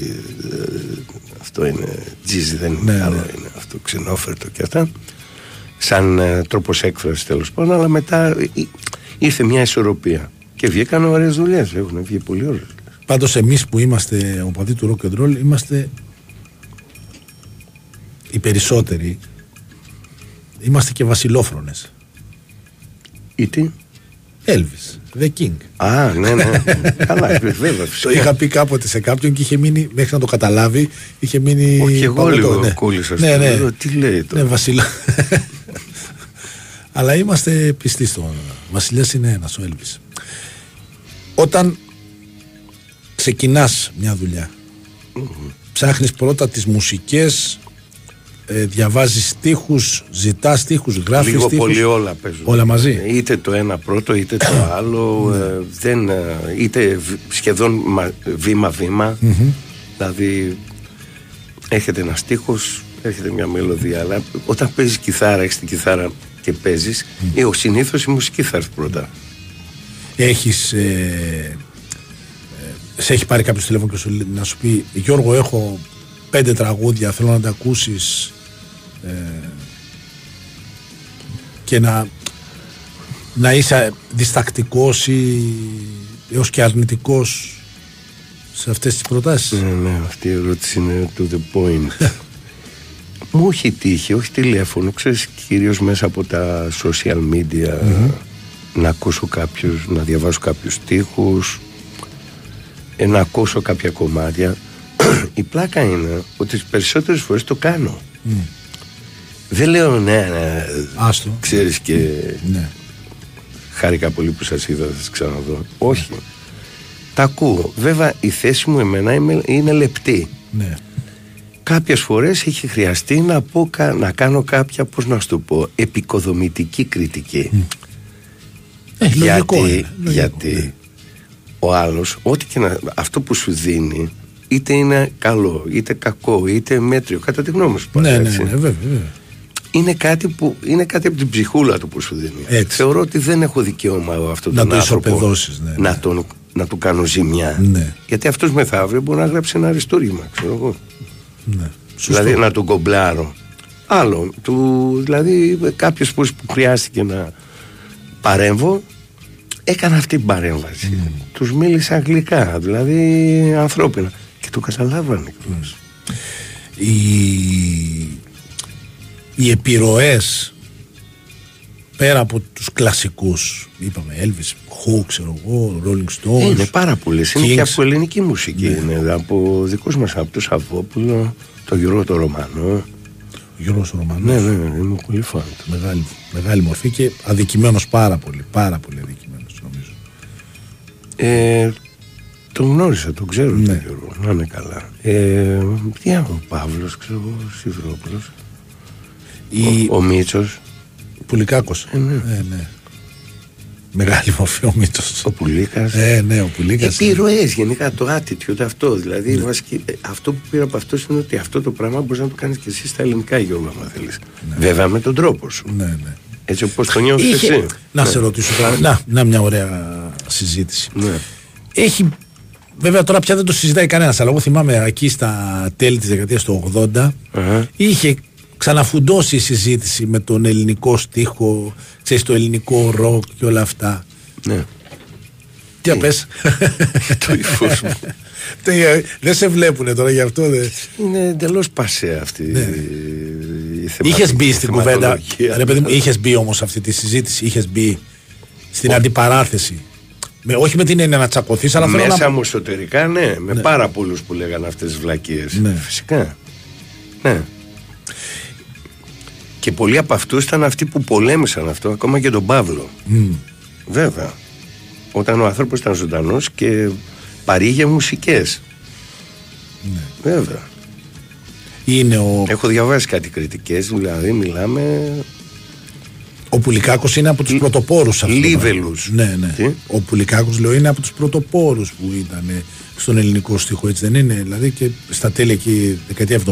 ε, αυτό είναι τζίζι δεν είναι Ναι, καλό ναι. είναι αυτό ξενόφερτο και αυτά σαν ε, τρόπος έκφρασης τέλος πάντων αλλά μετά ε, ήρθε μια ισορροπία και βγήκαν ωραίες δουλειές έχουν βγει πολύ ωραίες Πάντως εμείς που είμαστε οπαδοί του rock and roll είμαστε οι περισσότεροι είμαστε και βασιλόφρονες. Ή Elvis, the king. Α, ναι, ναι. *laughs* Καλά, βέβαια. Το φυσικά. είχα πει κάποτε σε κάποιον και είχε μείνει, μέχρι να το καταλάβει, είχε μείνει. Όχι, εγώ παγωτό, λίγο ναι. κόλλησα Ναι, στο ναι. λέω, τι λέει τώρα; Ναι, βασιλό. Αλλά είμαστε πιστοί στον Βασιλιάς είναι ένας ο Έλβης. Όταν ξεκινάς μια δουλειά, ψάχνεις πρώτα τις μουσικές, ε, διαβάζεις στίχους, ζητάς στίχους, γράφεις Λίγο στίχους. πολύ όλα παίζουν. Όλα μαζί. Είτε το ένα πρώτο, είτε το άλλο. ε, δεν, ε, είτε β- σχεδόν μα- βήμα-βήμα. Δηλαδή, έρχεται ένα στίχος, έρχεται μια μελωδία. Αλλά όταν παίζεις κιθάρα, έχεις την κιθάρα και παίζεις, ε, ο συνήθως η μουσική θα έρθει πρώτα. Έχεις, ε, ε, σε έχει πάρει κάποιος τηλέφωνο και σου, λέει- να σου πει Γιώργο έχω πέντε τραγούδια, θέλω να τα ακούσεις ε, και να, να είσαι διστακτικός ή έως και αρνητικός σε αυτές τις προτάσεις; Ναι, ναι, αυτή η ερώτηση είναι to the point. *laughs* Μου έχει τύχει, όχι τηλέφωνο, ξέρεις, κυρίως μέσα από τα social media να ακούσω κάποιους, να διαβάσω κάποιους στίχους, ε, να ακούσω κάποια κομμάτια. *clears throat* Η πλάκα είναι ότι τις περισσότερες φορές το κάνω. Δεν λέω ναι, ναι, Άστο. ξέρεις και Ναι. χάρηκα πολύ που σας είδα, θα σας ξαναδώ. Όχι. Τα ακούω. Βέβαια η θέση μου εμένα είμαι- είναι λεπτή. Ναι. Κάποιες φορές έχει χρειαστεί να, πω, κα- να κάνω κάποια, πώς να σου το πω, επικοδομητική κριτική. Ε, λογικό γιατί είναι, λογικό, γιατί ναι. ο άλλος, ό,τι και να, αυτό που σου δίνει, είτε είναι καλό, είτε κακό, είτε μέτριο, κατά τη γνώμη σου. πάντα, Ναι, ναι, έτσι. ναι, βέβαια, βέβαια. Είναι κάτι, που, είναι κάτι από την ψυχούλα του που σου δίνει. Έτσι. Θεωρώ ότι δεν έχω δικαίωμα εγώ αυτόν Να τον το άνθρωπο ισοπεδώσεις, ναι, να, ναι. τον, να του κάνω ζημιά. Ναι. Γιατί αυτός μεθαύριο μπορεί να γράψει ένα αριστούργημα, ξέρω εγώ. Ναι. Σωστό. Δηλαδή να τον κομπλάρω. Άλλο. Του, δηλαδή κάποιος που, που χρειάστηκε να παρέμβω έκανα αυτή την παρέμβαση. Mm. Τους μίλησα αγγλικά, δηλαδή ανθρώπινα. Και το καταλάβανε. κιόλας. οι, οι επιρροές πέρα από τους κλασικούς είπαμε Elvis, Who, ξέρω εγώ, Rolling Ε, Stones είναι πάρα πολλές. Είναι και Kings. από ελληνική μουσική. Ναι. Είναι από δικούς μας, από τον Σαββόπουλο, τον Γιώργο το Ρωμανό. Γιώργος Ρωμανός Ναι, ναι, ναι, είμαι πολύ φαν. του. μεγάλη, μεγάλη μορφή και αδικημένος πάρα πολύ πάρα πολύ αδικημένος νομίζω Ε, τον γνώρισα, τον ξέρω Ναι. τον Γιώργο, να είναι καλά. Ε, τι άλλο, ο Παύλος, ξέρω εγώ, ο Σιδρόπουλος, η, ο, ο Μίτσος, Πουλικάκος Ε, ναι. ε, ναι. μεγάλη μορφή ο Μίτσος ο Πουλίκας. ε, ναι ο Πουλίκας Επιρροές γενικά το attitude αυτό. Δηλαδή Ναι. βασική- ε, αυτό που πήρα από αυτός είναι ότι αυτό το πράγμα μπορείς να το κάνεις και εσύ στα ελληνικά Γιώργο, άμα θέλεις. Βέβαια με τον τρόπο σου. ναι, ναι. Έτσι όπως το νιώθεις Είχε- εσύ. να Ναι. σε ρωτήσω τώρα να, να μια ωραία συζήτηση Ναι. Έχει. Βέβαια τώρα πια δεν το συζητάει κανένας, αλλά εγώ θυμάμαι εκεί στα τέλη της δεκαετίας του 80 Αχα. είχε ξαναφουντώσει η συζήτηση με τον ελληνικό στίχο, ξέρεις, το ελληνικό ροκ και όλα αυτά. Ναι. Για πες; *laughs* το ύφος μου. Τι, ε, Δεν σε βλέπουνε τώρα γι' αυτό. δεν- Είναι εντελώς πασέ αυτή Ναι. η θεματολογία. Είχες μπει στην κουβέντα. θεματολογία. Ρε παιδί μου, είχες μπει όμως αυτή τη συζήτηση, είχες μπει στην αντιπαράθεση. Με, όχι με την έννοια να τσακωθείς, αλλά θέλω Μέσα να. μου εσωτερικά, ναι, με πάρα πολλούς που λέγανε αυτές τις βλακίες. Ναι. Φυσικά. Ναι. Και πολλοί από αυτούς ήταν αυτοί που πολέμησαν αυτό, ακόμα και τον Παύλο. Μμ. Βέβαια. Όταν ο άνθρωπος ήταν ζωντανός και παρήγε μουσικές. Ναι. Βέβαια. Είναι ο, Έχω διαβάσει κάτι κριτικές, δηλαδή μιλάμε. Ο Πουλικάκος είναι από τους πρωτοπόρους αυτό. το Λίβελους. πράγμα. Ναι, ναι. Τι; Ο Πουλικάκος λέω είναι από τους πρωτοπόρους που ήταν ε, στον ελληνικό στίχο, έτσι δεν είναι. Δηλαδή και στα τέλη εκεί δεκαετία 70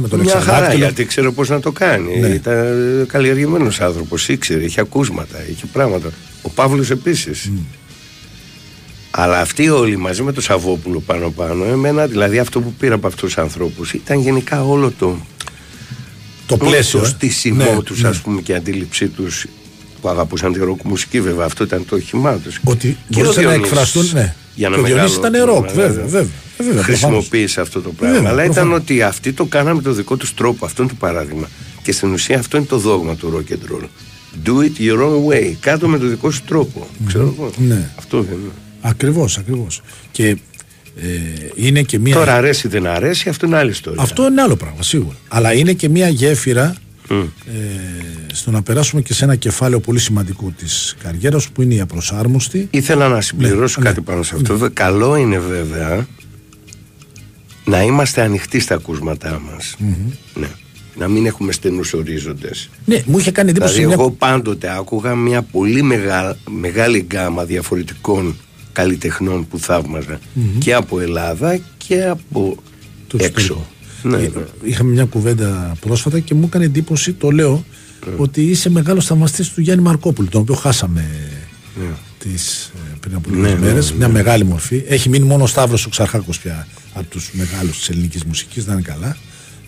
με τον Μια χαρά, Εξαδάκτυλο. γιατί ξέρω πώς να το κάνει. Ναι. Ήταν καλλιεργημένος άνθρωπος, ήξερε, είχε ακούσματα, είχε πράγματα. Ο Παύλος επίσης. Αλλά αυτοί όλοι μαζί με τον Σαββόπουλο πάνω-πάνω, εμένα δηλαδή αυτό που πήρα από αυτούς τους ανθρώπους ήταν γενικά όλο το. Το πλαίσιο. Το ε. στήσιμό Ναι, τους, ναι. ας πούμε, και η αντίληψή τους που αγαπούσαν τη ροκ μουσική, βέβαια. Αυτό ήταν το όχημά τους. Ότι μπορούσαν να εκφραστούν, ναι. Για να Και ο Διονύσης μεγάλο- ήταν ροκ, να- βέβαια, βέβαια, ε, βέβαια, Χρησιμοποίησε αυτό το πράγμα. Βέβαια, Αλλά ήταν προφανώς. ότι αυτοί το κάνανε με το δικό τους τρόπο. Αυτό είναι το παράδειγμα. Και στην ουσία αυτό είναι το δόγμα του rock and roll. Do it your own way. Κάτω με το δικό σου τρόπο. Ξέρω εγώ. Ναι. Αυτό δεν είναι. Ακριβώς, ακριβώς. Και ε, είναι και μία. Τώρα αρέσει δεν αρέσει, αυτό είναι άλλη ιστορία. Αυτό είναι άλλο πράγμα, σίγουρα. Αλλά είναι και μία γέφυρα ε, στο να περάσουμε και σε ένα κεφάλαιο πολύ σημαντικό της καριέρας που είναι η απροσάρμοστη. Ήθελα να συμπληρώσω Ναι, κάτι ναι. πάνω σε αυτό. Βε- Καλό είναι βέβαια να είμαστε ανοιχτοί στα ακούσματά μας. Ναι. Να μην έχουμε στενούς ορίζοντες. Ναι, μου είχε κάνει εντύπωση. Δηλαδή, μια- εγώ πάντοτε άκουγα μια πολύ μεγα- μεγάλη γκάμα διαφορετικών καλλιτεχνών που θαυμαζα και από Ελλάδα και από το έξω. εξωτερικό. Ναι, Ε, ναι. Είχαμε μια κουβέντα πρόσφατα και μου έκανε εντύπωση, το λέω, ότι είσαι μεγάλος θαυμαστής του Γιάννη Μαρκόπουλου, τον οποίο χάσαμε τις, ε, πριν από λίγες Ναι, ναι, μέρες. ναι, Μια μεγάλη μορφή. Έχει μείνει μόνο ο Σταύρος ο Ξαρχάκος πια από τους μεγάλους της ελληνικής μουσικής, να είναι καλά.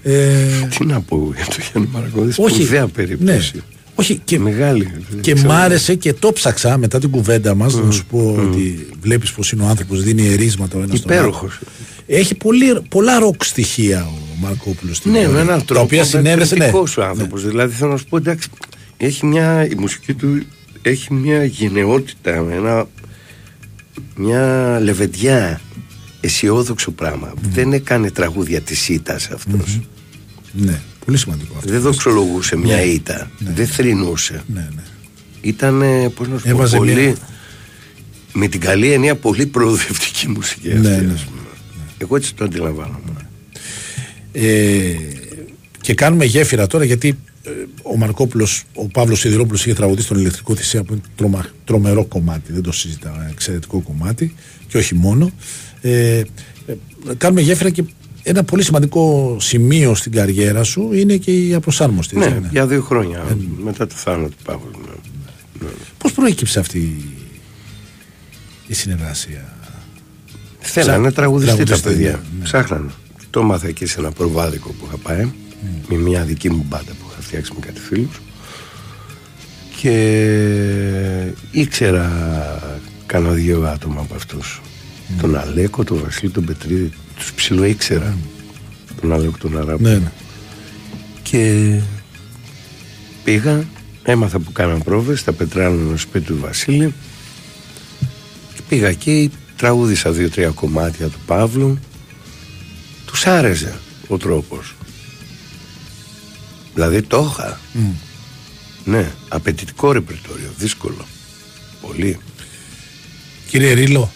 Ε, Τι να πω για το Γιάννη Μαρακόδη, όχι, σπουδαία περίπτωση. Ναι. όχι, και, Μεγάλη. και ξέρω. μ' άρεσε και το ψάξα μετά την κουβέντα μας. Να σου πω ότι βλέπεις πως είναι ο άνθρωπος, δίνει ερίσματα ο ένας στον άλλο. Υπέροχος. Έχει πολύ, πολλά ροκ στοιχεία ο Μαρκόπουλος στην Ναι, με πορεία, έναν Τα τρόπο. οποία συνέβησε. Ναι. Ναι. ο άνθρωπος. Δηλαδή θέλω να σου πω, εντάξει, έχει μια, η μουσική του έχει μια γενναιότητα, ένα, μια λεβεντιά, αισιόδοξο πράγμα. Δεν έκανε τραγούδια της ήττας αυτός. ναι, πολύ σημαντικό αυτό. Δεν δοξολογούσε μια Ναι. ήττα. Δεν θρυνούσε. Ναι, ναι. Ήταν, πώς να σου πω, Έβαζε πολύ. μια- Με την καλή έννοια, πολύ προοδευτική μουσική αυτή. Ναι, ας ναι. πούμε. Εγώ έτσι το αντιλαμβάνομαι. Ε, και κάνουμε γέφυρα τώρα γιατί ε, ο Μαρκόπουλος, ο Παύλος Σιδηρόπουλος είχε τραγουδίσει τον ηλεκτρικό θυσία που είναι τρομα, τρομερό κομμάτι, δεν το συζητάω, ένα εξαιρετικό κομμάτι και όχι μόνο. Ε, ε, κάνουμε γέφυρα και ένα πολύ σημαντικό σημείο στην καριέρα σου είναι και η απροσάρμοστη. έτσι Ναι, δεν είναι; για δύο χρόνια μετά το θάνατο του Παύλου. ναι. Πώς προέκυψε αυτή η- η συνεργασία; Θέλανε Ψά- τραγουδιστή τα τραγουδιστή, παιδιά. ναι, ναι. Ψάχνανε. Το έμαθα εκεί σε ένα προβάδικο που είχα πάει με μια δική μου μπάντα που είχα φτιάξει με κάτι φίλους και ήξερα κάνα δύο άτομα από αυτούς τον Αλέκο, τον Βασίλη, τον Πετρίδη τους ψηλό ήξερα τον Αλέκο, τον Αράπη. Ναι, ναι. και πήγα έμαθα που κάναν πρόβες στα πετράλαινα στο σπίτι του Βασίλη. Και πήγα εκεί τραγούδισα δύο-τρία κομμάτια του Παύλου. Τους άρεσε ο τρόπος. Δηλαδή το είχα. Ναι, απαιτητικό ρεπερτόριο, δύσκολο. Πολύ. Κύριε Ρίλο,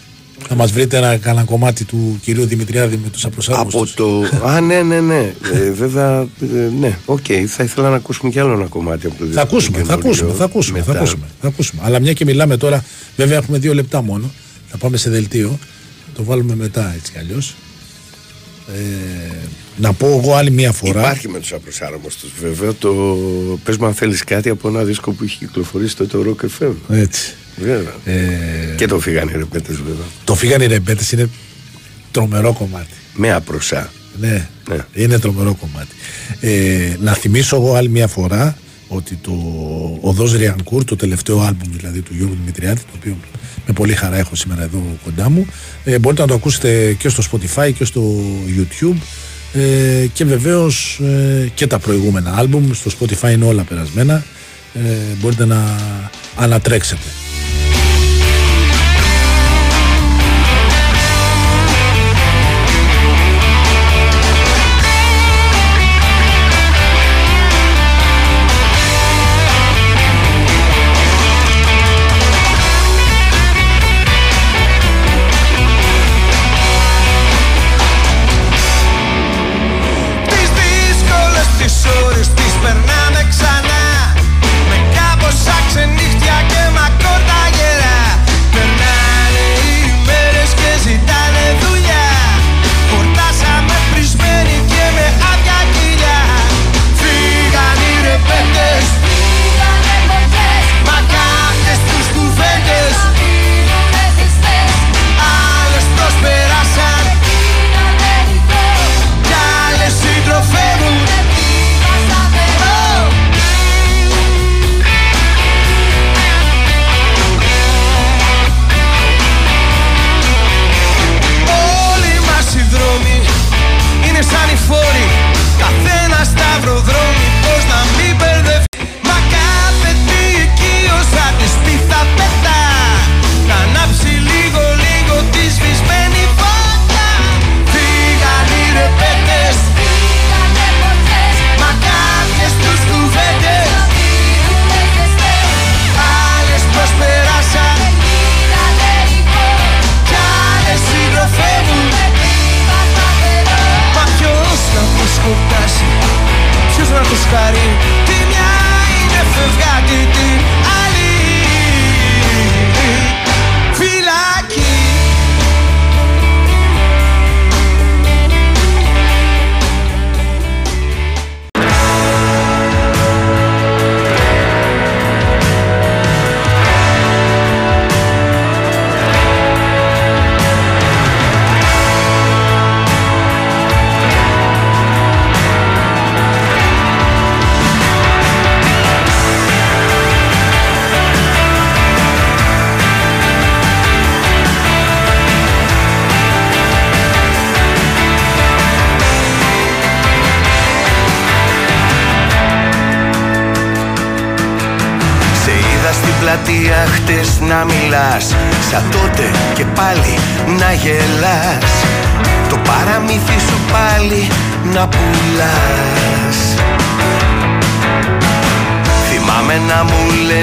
θα μας βρείτε ένα, κανένα κομμάτι του κυρίου Δημητριάδη με τους από απροσάρμοστους. το. Α, ναι, ναι, ναι. Ε, βέβαια, ε, ναι. Οκ, θα ήθελα να ακούσουμε κι άλλο ένα κομμάτι από το Θα δίσκο ακούσουμε, του θα ακούσουμε, καινούριο θα ακούσουμε, θα μετά. ακούσουμε, θα ακούσουμε. Αλλά μια και μιλάμε τώρα, βέβαια έχουμε δύο λεπτά μόνο. Θα πάμε σε δελτίο. Το βάλουμε μετά έτσι κι αλλιώς. Ε, να πω εγώ άλλη μια φορά. Υπάρχει με τους απροσάρμοστου βέβαια. Το πες μου αν θέλεις κάτι από ένα δίσκο που έχει κυκλοφορήσει τότε το Rock FM. Έτσι. Βέβαια. Ε, Και το φύγανε οι ρεπέτες βέβαια. το φύγανε οι ρεμπέτες είναι τρομερό κομμάτι. Με απροσά. Ναι, Ναι. είναι τρομερό κομμάτι. Ε, να θυμίσω εγώ άλλη μια φορά ότι το Οδός Ριανκούρ, το τελευταίο άλμπουμ δηλαδή του Γιώργου Δημητριάτη, το οποίο με πολύ χαρά έχω σήμερα εδώ κοντά μου, ε, μπορείτε να το ακούσετε και στο Spotify και στο YouTube ε, και βεβαίως ε, και τα προηγούμενα άλμπουμ, στο Spotify είναι όλα περασμένα, ε, μπορείτε να ανατρέξετε.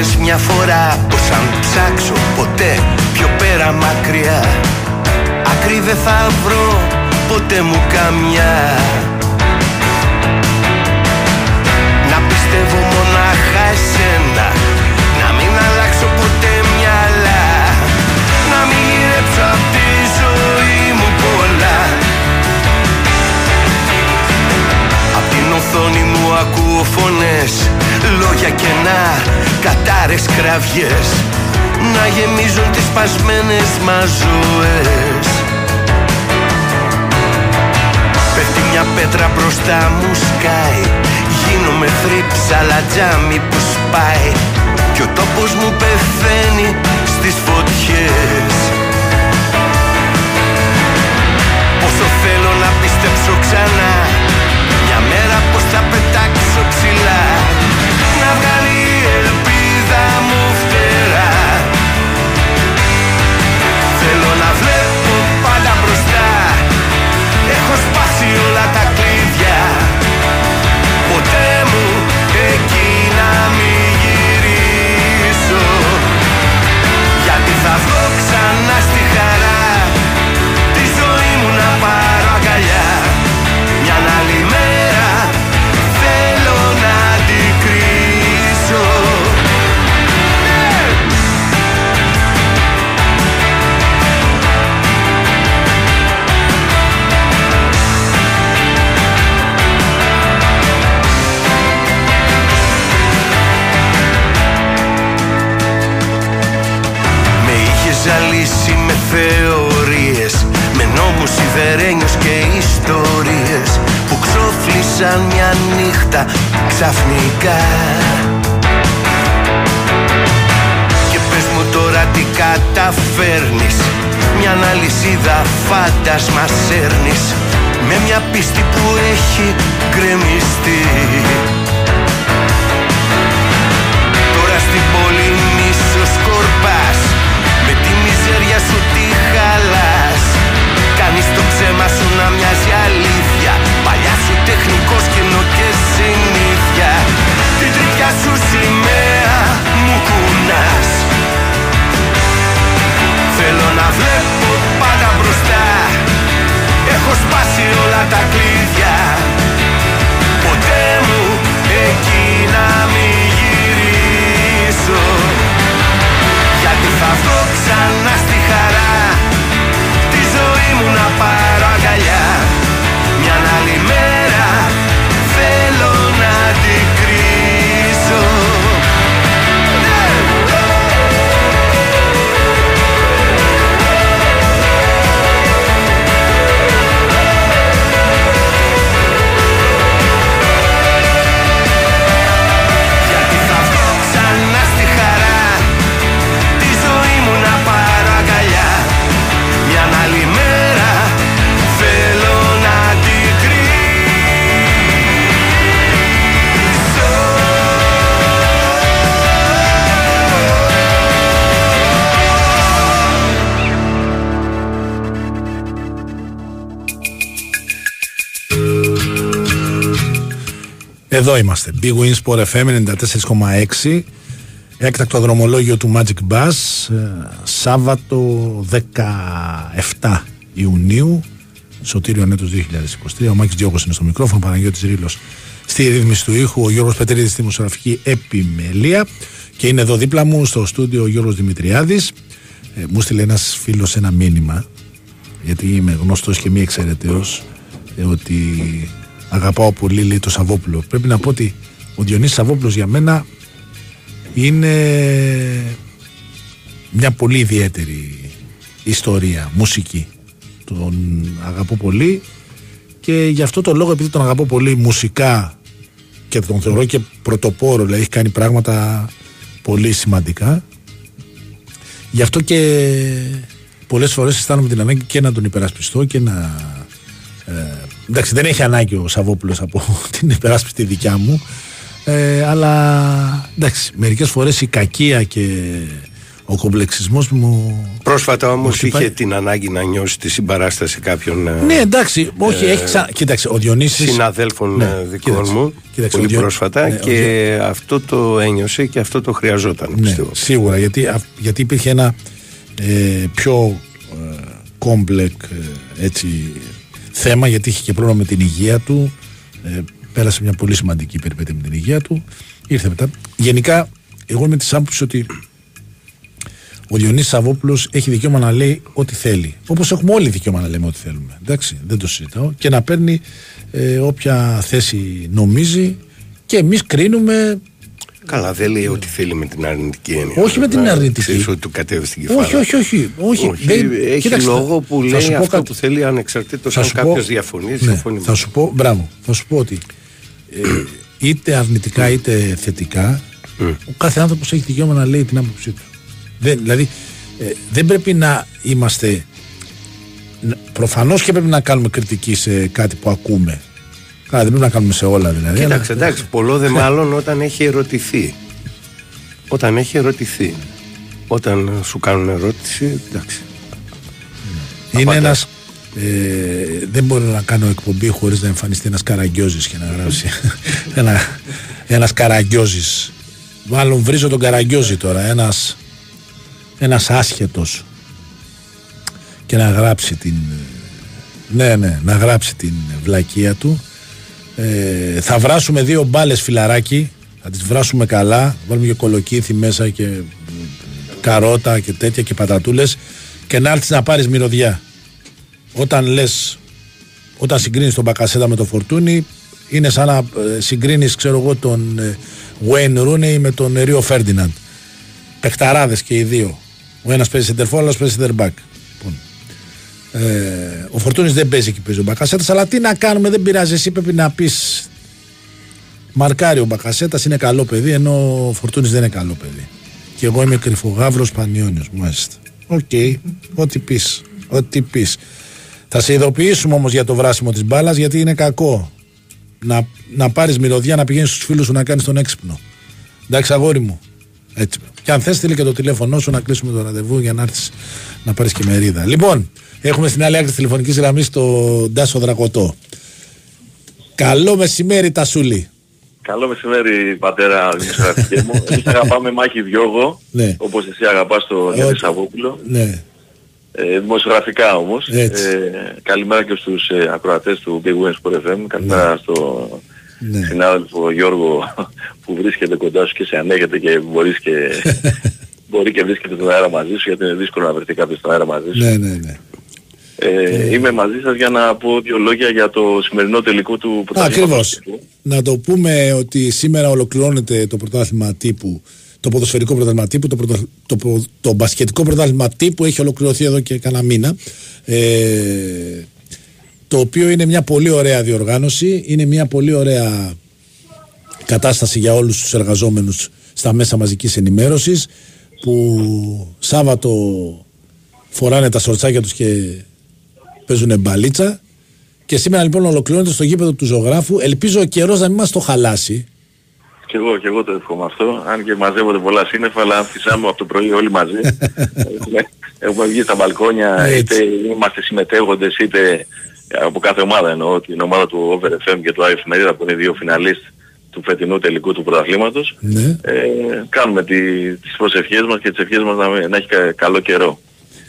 Μου λες μια φορά Πως αν ψάξω ποτέ πιο πέρα μακριά. Άκρη δεν θα βρω ποτέ μου καμιά. Να πιστεύω μονάχα εσένα Να μην αλλάξω ποτέ μυαλά. Να μην γυρέψω απ' τη ζωή μου πολλά. Απ' την οθόνη μου ακούω φωνές Λόγια κενά, κατάρες κραυγές Να γεμίζουν τις σπασμένες μας ζωές. Πέφτει μια πέτρα μπροστά μου σκάει Γίνομαι θρύψαλα τζάμι που σπάει. Κι ο τόπος μου πεθαίνει στις φωτιές. Πόσο θέλω να πιστέψω ξανά Μια μέρα Εδώ είμαστε. Big Win Sport FM 94,6. Έκτακτο δρομολόγιο του Magic Bus. ε, Σάββατο 17 Ιουνίου. Σωτήριο έτος 2023. Ο Μάκης Διώκος είναι στο μικρόφωνο. Παναγιώτης Ρήλος στη ρύθμιση του ήχου. Ο Γιώργος Πετρίδης στη δημοσιογραφική επιμελία. Και είναι εδώ δίπλα μου στο στούντιο ο Γιώργος Δημητριάδης. Ε, μου στείλε ένας φίλος ένα μήνυμα γιατί είμαι γνωστός και μη εξαιρεταίος ε, ότι αγαπάω πολύ λέει το Σαββόπουλο πρέπει να πω ότι ο Διονύσης Σαββόπουλος για μένα είναι μια πολύ ιδιαίτερη ιστορία, μουσική τον αγαπώ πολύ και γι' αυτό το λόγο επειδή τον αγαπώ πολύ μουσικά και τον θεωρώ και πρωτοπόρο δηλαδή έχει κάνει πράγματα πολύ σημαντικά Γι' αυτό και πολλές φορές αισθάνομαι την ανάγκη και να τον υπερασπιστώ και να. Ε, εντάξει, δεν έχει ανάγκη ο Σαββόπουλος από *laughs* την υπεράσπιστη δικιά μου. Ε, αλλά εντάξει, μερικές φορές η κακία και ο κομπλεξισμός μου. Πρόσφατα όμως μου χτυπάει. είχε την ανάγκη να νιώσει τη συμπαράσταση κάποιων ε, Ναι, εντάξει, όχι, έχει ξα... Κοίταξε, ο Διονύσης... συναδέλφων Ναι, ε, δικών κοίταξε, μου κοίταξε, ο πολύ Διο- πρόσφατα ναι, ο και αυτό το ένιωσε και αυτό το χρειαζόταν Ναι, πιστεύω. σίγουρα, γιατί, α- γιατί υπήρχε ένα ε, πιο ε, κόμπλεκ ε, έτσι, θέμα, γιατί είχε και πρόβλημα με την υγεία του. Ε, πέρασε μια πολύ σημαντική περιπέτεια με την υγεία του. Ήρθε μετά. Γενικά, εγώ είμαι της άποψης ότι ο Διονύσης Σαββόπουλος έχει δικαίωμα να λέει ό,τι θέλει. Όπως έχουμε όλοι δικαίωμα να λέμε ό,τι θέλουμε. Εντάξει, δεν το συζητάω. Και να παίρνει ε, όποια θέση νομίζει και εμείς κρίνουμε Καλά, δεν λέει ότι θέλει με την αρνητική έννοια. Όχι με την Να αρνητική. Ξέρεις ότι του κατέβει στην κεφάλαια. Όχι, όχι, όχι. όχι. Δεν- έχει κοίταξε, λόγο που θα λέει σου πω αυτό κάτι. που θέλει ανεξαρτήτως Θα αν σου πω- κάποιος διαφωνεί, Ναι, συμφωνεί. με θα σου πω, μπράβο, θα σου πω ότι ε, είτε αρνητικά είτε θετικά ο κάθε άνθρωπος έχει δικαίωμα να λέει την άποψή του. Δεν, δηλαδή ε, δεν πρέπει να είμαστε να- προφανώς και πρέπει να κάνουμε κριτική σε κάτι που ακούμε. Καλά, δεν πρέπει να κάνουμε σε όλα δηλαδή. Κοίταξε, αλλά- εντάξει, πολλό δε μάλλον όταν έχει ερωτηθεί. Όταν έχει ερωτηθεί. Όταν σου κάνουν ερώτηση, εντάξει. Είναι Απαντάς. ένας ε, δεν μπορώ να κάνω εκπομπή χωρίς να εμφανιστεί ένας καραγκιόζης και να γράψει *laughs* ένα, ένας καραγκιόζης μάλλον βρίζω τον καραγκιόζη τώρα ένας, ένας άσχετος και να γράψει την ναι ναι να γράψει την βλακεία του ε, θα βράσουμε δύο μπάλες φιλαράκι. Θα τις βράσουμε καλά. Βάλουμε και κολοκύθι μέσα και καρότα και τέτοια και πατατούλες. Και να έρθεις να πάρεις μυρωδιά. Όταν λες όταν συγκρίνεις τον Μπακασέτα με τον Φορτούνη είναι σαν να ε, συγκρίνεις ξέρω εγώ τον ε, Wayne Rooney με τον ε, Ρίο Φέρντιναντ παιχταράδες και οι δύο. Ο ένας παίζει center for, ο άλλος παίζει center back. Λοιπόν, ε, ο Φορτούνης δεν παίζει εκεί παίζει ο Μπακασέτας αλλά τι να κάνουμε δεν πειράζει εσύ πρέπει να πεις μαρκάρει ο Μπακασέτας είναι καλό παιδί ενώ ο Φορτούνης δεν είναι καλό παιδί Και εγώ είμαι κρυφογάβρος Πανιόνιος, μάλιστα. Οκ, ό,τι πεις, ό,τι πεις. Θα σε ειδοποιήσουμε όμως για το βράσιμο της μπάλας γιατί είναι κακό. Να, να πάρεις μυρωδιά να πηγαίνεις στους φίλους σου να κάνεις τον έξυπνο. Εντάξει αγόρι μου. Έτσι. Και αν θες στείλει και το τηλέφωνό σου να κλείσουμε το ραντεβού για να έρθεις να πάρεις και μερίδα. Λοιπόν, έχουμε στην άλλη άκρη της τηλεφωνικής γραμμής τον Ντάσο Δρακωτό. Καλό μεσημέρι Τασούλη. Καλό μεσημέρι, πατέρα δημοσιογραφική μου. *laughs* Εμείς αγαπάμε μάχη διόγο, Ναι. όπως εσύ αγαπάς το Γιάννη Σαββόπουλο. Ναι. Ε, δημοσιογραφικά όμως. Έτσι. Ε, καλημέρα και στους ε, ακροατές του Big Wings Sport FM. Καλημέρα στο Ναι. συνάδελφο Γιώργο *laughs* που βρίσκεται κοντά σου και σε ανέχεται και μπορείς και... *laughs* μπορεί και βρίσκεται στον αέρα μαζί σου γιατί είναι δύσκολο να βρεθεί κάποιος στον αέρα μαζί σου. Ναι, ναι, ναι. Ε, είμαι μαζί σας για να πω δύο λόγια για το σημερινό τελικό του πρωταθλήματος. Ακριβώς. Να το πούμε ότι σήμερα ολοκληρώνεται το πρωτάθλημα τύπου, το ποδοσφαιρικό πρωτάθλημα τύπου, το, πρωτα- το, προ- το μπασκετικό πρωτάθλημα τύπου έχει ολοκληρωθεί εδώ και κάνα μήνα. Ε, το οποίο είναι μια πολύ ωραία διοργάνωση, είναι μια πολύ ωραία κατάσταση για όλους τους εργαζόμενους στα μέσα μαζικής ενημέρωσης που Σάββατο φοράνε τα σορτσάκια τους και παίζουν μπαλίτσα και σήμερα λοιπόν ολοκληρώνεται στο γήπεδο του ζωγράφου. Ελπίζω ο καιρός να μην μας το χαλάσει. Και εγώ, και εγώ το εύχομαι αυτό. Αν και μαζεύονται πολλά σύννεφα, αλλά φυσάμε από το πρωί όλοι μαζί. έχουμε, *laughs* έχουμε βγει στα μπαλκόνια, είτε είμαστε συμμετέχοντες, είτε από κάθε ομάδα εννοώ, την ομάδα του Over FM και του ΑΕΦ Μερίδα που είναι δύο φιναλίστ του φετινού τελικού του πρωταθλήματος. Ναι. Ε, κάνουμε τη, τις προσευχές μας και τις ευχές μας να, να έχει κα- καλό καιρό.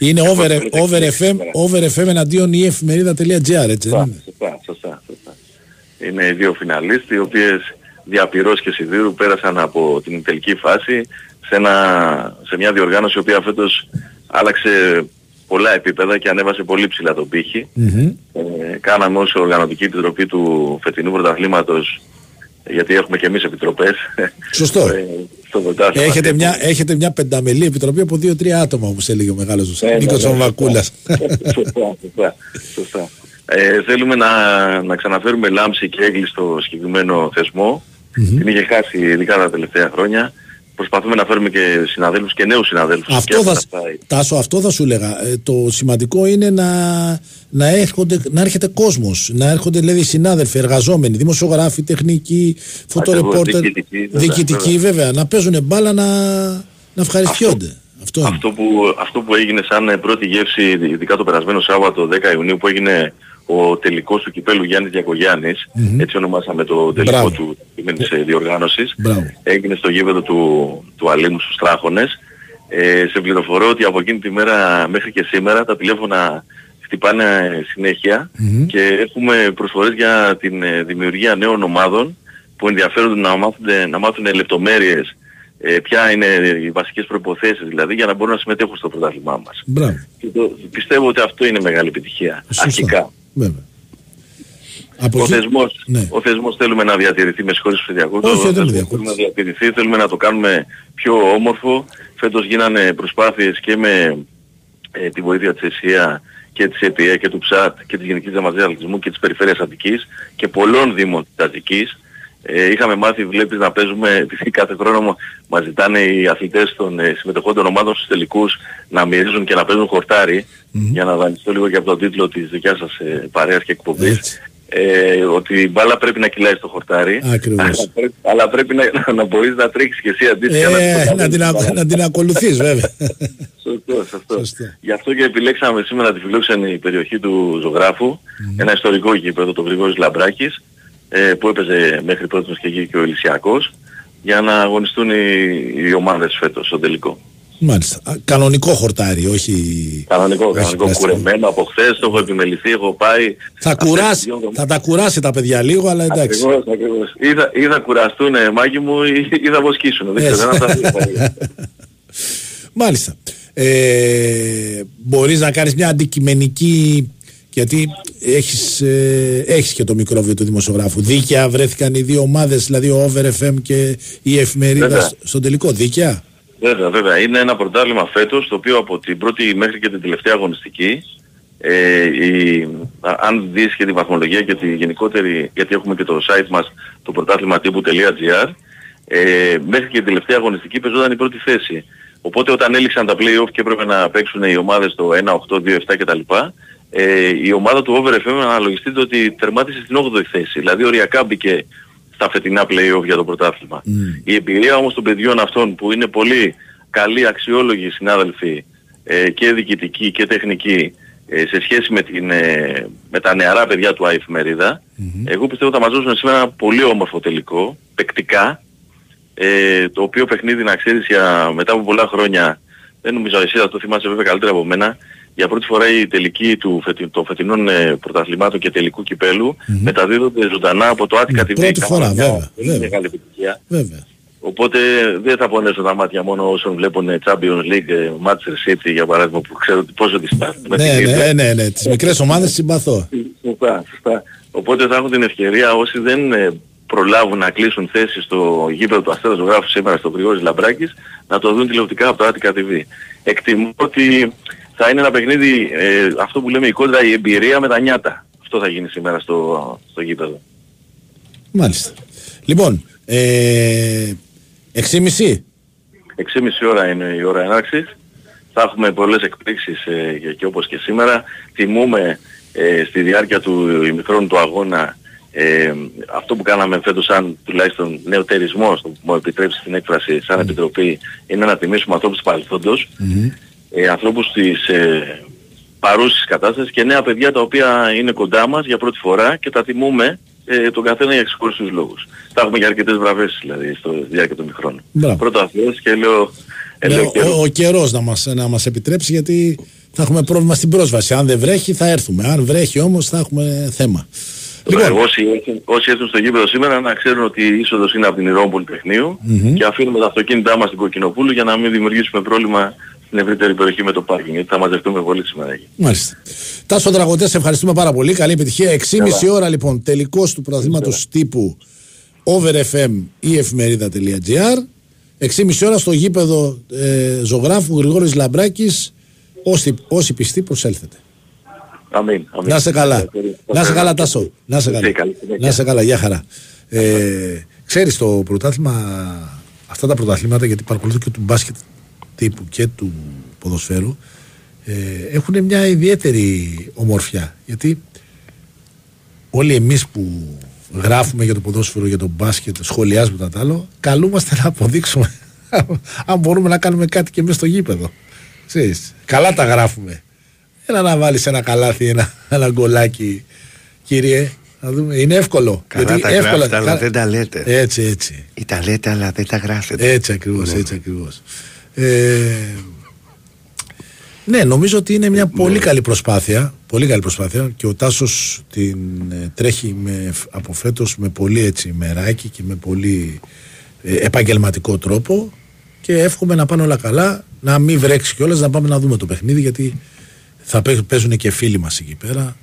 Είναι over, over, FM, over FM εναντίον η εφημερίδα.gr έτσι δεν είναι; Σωστά, σωστά, σωστά. Είναι οι δύο φιναλίστ οι οποίες διαπυρός και σιδήρου πέρασαν από την τελική φάση σε, ένα, σε μια διοργάνωση η οποία φέτος άλλαξε πολλά επίπεδα και ανέβασε πολύ ψηλά τον πύχη. Μμμ. Ε, κάναμε ως οργανωτική επιτροπή του φετινού πρωταθλήματος γιατί έχουμε και εμείς επιτροπές. Σωστό. Ε, στο πρωτάθλημα. Έχετε μια, έχετε μια πενταμελή επιτροπή από δύο-τρία άτομα όπως έλεγε ο μεγάλος Ναι, ναι, Νίκος ναι, Βαμβακούλας. σωστά, σωστά, σωστά. Ε, θέλουμε να, να ξαναφέρουμε λάμψη και έγκλη στο συγκεκριμένο θεσμό. Την είχε χάσει ειδικά τα τελευταία χρόνια. Προσπαθούμε να φέρουμε και συναδέλφους και νέους συναδέλφους. Αυτό και θα, αυτά Τάσο, αυτό θα σου έλεγα. Ε, το σημαντικό είναι να, να, έρχονται, να έρχεται κόσμος, να έρχονται δηλαδή συνάδελφοι, εργαζόμενοι, δημοσιογράφοι, τεχνικοί, φωτορεπόρτερ, διοικητικοί, βέβαια, διοικητικοί βέβαια. να παίζουν μπάλα να, να ευχαριστιόνται. Αυτό, είναι. Αυτό που, αυτό που έγινε σαν ε, πρώτη γεύση, ειδικά το περασμένο Σάββατο 10 Ιουνίου που έγινε ο τελικός του κυπέλου Γιάννης Διακογιάννης, Μμμ. έτσι ονομάσαμε το τελικό Μπράβο. του της ε, διοργάνωσης, Μπράβο. έγινε στο γήπεδο του, του Αλήμου στους Τράχονες. Ε, σε πληροφορώ ότι από εκείνη τη μέρα μέχρι και σήμερα τα τηλέφωνα χτυπάνε συνέχεια Μμμ. και έχουμε προσφορές για την ε, δημιουργία νέων ομάδων που ενδιαφέρονται να μάθουν, να μάθουν λεπτομέρειες ε, ποια είναι οι βασικές προϋποθέσεις δηλαδή για να μπορούν να συμμετέχουν στο πρωτάθλημά μας. Μπράβο. Και το, πιστεύω ότι αυτό είναι μεγάλη επιτυχία. Σωστά. Αρχικά. Βέβαια. Από Ο εκεί- θεσμός, Ναι. ο θεσμός θέλουμε να διατηρηθεί, με συγχωρείς που σε διακόπτω, Όχι, ο δεν με θεσμός διακόπτεις. θέλουμε να διατηρηθεί, θέλουμε να το κάνουμε πιο όμορφο. Φέτος γίνανε προσπάθειες και με ε, τη βοήθεια της ΕΣΥΑ και της ΕΠΕ και του ΨΑΤ και της Γενικής Διαμαζίας Αθλητισμού και της Περιφέρειας Αττικής και πολλών δήμων της Αττικής. Ε, είχαμε μάθει, βλέπεις, να παίζουμε, επειδή κάθε χρόνο μα- μας ζητάνε οι αθλητές των ε, συμμετεχόντων ομάδων στους τελικούς να μυρίζουν και να παίζουν χορτάρι, για να δανειστώ λίγο και από τον τίτλο της δικιάς σας ε, παρέας και εκπομπής. Έτσι. Ε, ότι η μπάλα πρέπει να κυλάει στο χορτάρι. Ακριβώς. *laughs* Αλλά πρέπει, αλλά πρέπει να, να, να μπορείς να τρέξεις και εσύ αντίστοιχα. Ε, να, την, ακ- να την ακολουθείς βέβαια. *laughs* Σωστό, σωστό. Σωστό. Γι' αυτό και επιλέξαμε σήμερα τη φιλόξενη περιοχή του ζωγραφου ένα ιστορικό γήπεδο, το Γρηγόρης Λαμπράκης, ε, που έπαιζε μέχρι πρώτος και εκεί και ο Ηλυσιακός, για να αγωνιστούν οι, οι ομάδες φέτος στο τελικό. Μάλιστα. Α, Κανονικό χορτάρι, όχι... Κανονικό, όχι κανονικό πλαστικό. κουρεμένο από χθες, το έχω επιμεληθεί, έχω πάει... Θα, αυτές κουράσει, τις δύο εβδομάδες. θα τα κουράσει τα παιδιά λίγο, αλλά εντάξει. Ακριβώς, ακριβώς. Ή θα, ή θα κουραστούν, ε, μάγκη μου, ή, ή θα βοσκήσουν. Δεν ξέρω, Έτσι. ένα από τα δύο θα είναι. *laughs* Μάλιστα. Ε, μπορείς να κάνεις μια αντικειμενική γιατί έχεις, ε, έχεις και το μικρόβιο του δημοσιογράφου. Δίκαια βρέθηκαν οι δύο ομάδες, δηλαδή ο Over FM και η εφημερίδα Βέβαια. σ- στον τελικό. Δίκαια. Βέβαια, βέβαια. Είναι ένα πρωτάθλημα φέτος, το οποίο από την πρώτη μέχρι και την τελευταία αγωνιστική, ε, η, α- αν δεις και τη βαθμολογία και τη γενικότερη, γιατί έχουμε και το site μας, το πρωτάθλημα τύπου.gr, ε, μέχρι και την τελευταία αγωνιστική παίζονταν η πρώτη θέση. Οπότε όταν έληξαν τα play-off και έπρεπε να παίξουν οι ομάδες το 1, 8, 2, 7 κτλ. Ε, η ομάδα του Over FM αναλογιστείτε ότι τερμάτισε στην 8η θέση. Δηλαδή οριακά μπήκε στα φετινά play-off για το πρωτάθλημα. Η εμπειρία όμως των παιδιών αυτών που είναι πολύ καλοί, αξιόλογοι συνάδελφοι ε, και διοικητικοί και τεχνικοί ε, σε σχέση με, την, ε, με τα νεαρά παιδιά του ΑΕΦ εγώ πιστεύω θα μας δώσουν σήμερα ένα πολύ όμορφο τελικό, παικτικά, ε, το οποίο παιχνίδι να ξέρεις για, μετά από πολλά χρόνια, δεν νομίζω εσύ θα το θυμάσαι βέβαια καλύτερα από μένα, για πρώτη φορά η τελική του φετι, των φετινών ε, πρωταθλημάτων και τελικού κυπέλου μεταδίδονται ζωντανά από το Attica TV. Πρώτη φορά, Μια βέβαια, πολύ βέβαια. μεγάλη επιτυχία. Βέβαια. Οπότε δεν θα πονέσω τα μάτια μόνο όσων βλέπουν ε, Champions League, ε, Manchester City για παράδειγμα που ξέρω ότι πόσο τις πάθουν. Ναι, ναι, ναι, ναι. Τις μικρές ομάδες συμπαθώ. Σωστά, σωστά. Οπότε θα έχουν την ευκαιρία όσοι δεν ε, προλάβουν να κλείσουν θέσεις στο γήπεδο του Αστέρας Ζωγράφου σήμερα στο Γρηγόρης Λαμπράκης να το δουν τηλεοπτικά από το Attica TV. Εκτιμώ ότι θα είναι ένα παιχνίδι, ε, αυτό που λέμε η κόντρα, η εμπειρία με τα νιάτα. Αυτό θα γίνει σήμερα στο, στο γήπεδο. Μάλιστα. Λοιπόν, ε, 6.30. 6.30 ώρα είναι η ώρα έναρξης. Θα έχουμε πολλές εκπλήξεις ε, και- και όπως και σήμερα. Τιμούμε ε, στη διάρκεια του ημιχρόνου του αγώνα ε, αυτό που κάναμε φέτος σαν τουλάχιστον νεοτερισμό, το που μου επιτρέψει την έκφραση σαν επιτροπή, είναι να τιμήσουμε ανθρώπους του παρελθόντος, ε, ανθρώπους της ε, παρούσης κατάστασης και νέα παιδιά τα οποία είναι κοντά μας για πρώτη φορά και τα τιμούμε ε, τον καθένα για ξεχωριστούς λόγους. Θα έχουμε και αρκετές βραβές δηλαδή στο στη διάρκεια του ημιχρόνου. Μπράβο. Πρώτα αυτός και λέω... ε, Ναι, λέω ο, καιρό. ο, ο καιρός να μας, να μας επιτρέψει γιατί θα έχουμε πρόβλημα στην πρόσβαση. Αν δεν βρέχει θα έρθουμε. Αν βρέχει όμως θα έχουμε θέμα. Λοιπόν, όσοι, έρθουν- όσοι έρθουν στο γήπεδο σήμερα να ξέρουν ότι η είσοδος είναι από την Ηρών Πολυτεχνείου Μμμ. και αφήνουμε τα αυτοκίνητά μας στην Κοκκινοπούλου για να μην δημιουργήσουμε πρόβλημα στην ευρύτερη περιοχή με το πάρκινγκ γιατί θα μαζευτούμε πολύ σήμερα εκεί. Μάλιστα. Τάσο Τραγωτές, σε ευχαριστούμε πάρα πολύ. Καλή επιτυχία. 6.30 ώρα λοιπόν τελικός του πρωταθλήματος τύπου over FM ή εφημερίδα.gr. 6.30 ώρα στο γήπεδο ε, ζωγράφου Γρηγόρης Λαμπράκης. Όσοι, όσοι πιστοί προσέλθετε. Αμήν. αμήν. Να σε καλά. Να σε καλά, Τάσο. Να σε καλά. Καλή συνέχεια. Να σε καλά, γεια χαρά. Ε, ξέρεις το πρωτάθλημα, αυτά τα πρωταθλήματα, γιατί παρακολουθώ και του μπάσκετ τύπου και του ποδοσφαίρου, ε, έχουν μια ιδιαίτερη ομορφιά. Γιατί όλοι εμείς που γράφουμε για το ποδόσφαιρο, για το μπάσκετ, σχολιάζουμε τα τ' άλλο, καλούμαστε να αποδείξουμε *laughs* αν μπορούμε να κάνουμε κάτι και εμείς στο γήπεδο. Ξέρεις, καλά τα γράφουμε. Έλα να βάλεις ένα καλάθι, ένα, ένα γκολάκι, κύριε. Να δούμε. Είναι εύκολο. Καλά τα γράφετε, αλλά δεν τα λέτε. Έτσι, έτσι. Ή τα λέτε, αλλά δεν τα γράφετε. Έτσι ακριβώς, Ναι. έτσι ακριβώς. Ε, ναι, νομίζω ότι είναι μια πολύ καλή προσπάθεια. Πολύ καλή προσπάθεια και ο Τάσος την ε, τρέχει με, από φέτος με πολύ έτσι μεράκι και με πολύ ε, επαγγελματικό τρόπο και εύχομαι να πάνε όλα καλά, να μην βρέξει κιόλας, να πάμε να δούμε το παιχνίδι γιατί θα παί- παίζουν και φίλοι μας εκεί πέρα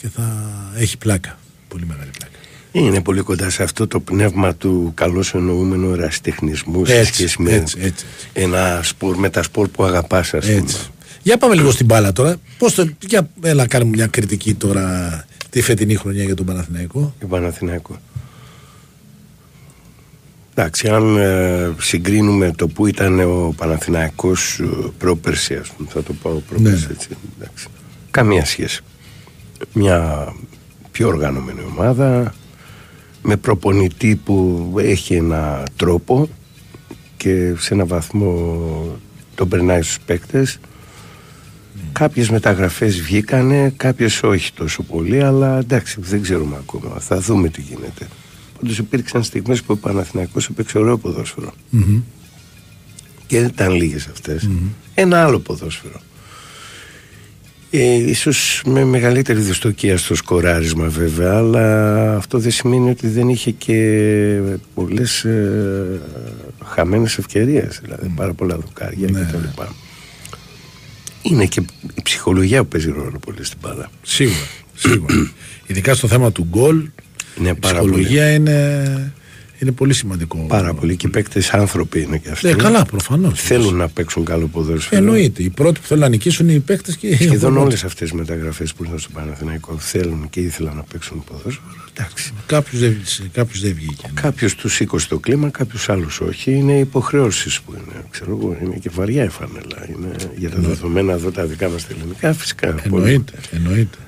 και θα έχει πλάκα. Πολύ μεγάλη πλάκα. Είναι πολύ κοντά σε αυτό το πνεύμα του καλώς εννοούμενου ερασιτεχνισμού σε Έτσι, σχέση με έτσι, έτσι, ένα σπορ, με τα σπορ που αγαπάς ας πούμε. Έτσι. Για πάμε λίγο στην μπάλα τώρα. Πώς το, για, έλα κάνουμε μια κριτική τώρα τη φετινή χρονιά για τον Παναθηναϊκό. Για Παναθηναϊκό. Εντάξει, αν ε, συγκρίνουμε το που ήταν ο Παναθηναϊκός ε, πρόπερση, ας πούμε, θα το πω πρόπερση Ναι. έτσι, εντάξει. Καμία σχέση. Μια πιο οργανωμένη ομάδα, με προπονητή που έχει ένα τρόπο και σε ένα βαθμό τον περνάει στους παίκτες. Κάποιες μεταγραφές βγήκανε, κάποιες όχι τόσο πολύ, αλλά εντάξει, δεν ξέρουμε ακόμα. Θα δούμε τι γίνεται. Πάντως υπήρξαν στιγμές που ο Παναθηναϊκός έπαιξε ωραίο ποδόσφαιρο. Και δεν ήταν λίγες αυτές. Ένα άλλο ποδόσφαιρο. Ε, ίσως με μεγαλύτερη δυστοκία στο σκοράρισμα βέβαια, αλλά αυτό δεν σημαίνει ότι δεν είχε και πολλές ε, χαμένες ευκαιρίες, δηλαδή πάρα πολλά δοκάρια Ναι. και τα λοιπά. Είναι και η ψυχολογία που παίζει ρόλο πολύ στην μπάλα. Σίγουρα. σίγουρα. *clears throat* Ειδικά στο θέμα του γκολ, η πάρα ψυχολογία είναι, Είναι πολύ σημαντικό. Πάρα πολύ. Και οι παίκτες άνθρωποι είναι και αυτοί. Ναι, καλά, προφανώς. Θέλουν να παίξουν καλό ποδόσφαιρο. Εννοείται. Οι πρώτοι που θέλουν να νικήσουν είναι οι παίκτες και οι Σχεδόν οπονentes. όλες αυτές οι μεταγραφές που ήρθαν στο Παναθηναϊκό θέλουν και ήθελαν να παίξουν ποδόσφαιρο. Εντάξει. Κάποιος δεν, κάποιος δεν βγήκε. ναι. Κάποιος τους σήκωσε το κλίμα, κάποιος άλλου όχι. Είναι υποχρεώσεις που είναι. Ξέρω εγώ, είναι και βαριά η φανέλα. Είναι για τα δεδομένα εδώ τα δικά μας τα ελληνικά, φυσικά. πολύ. Εννοείται. εννοείται.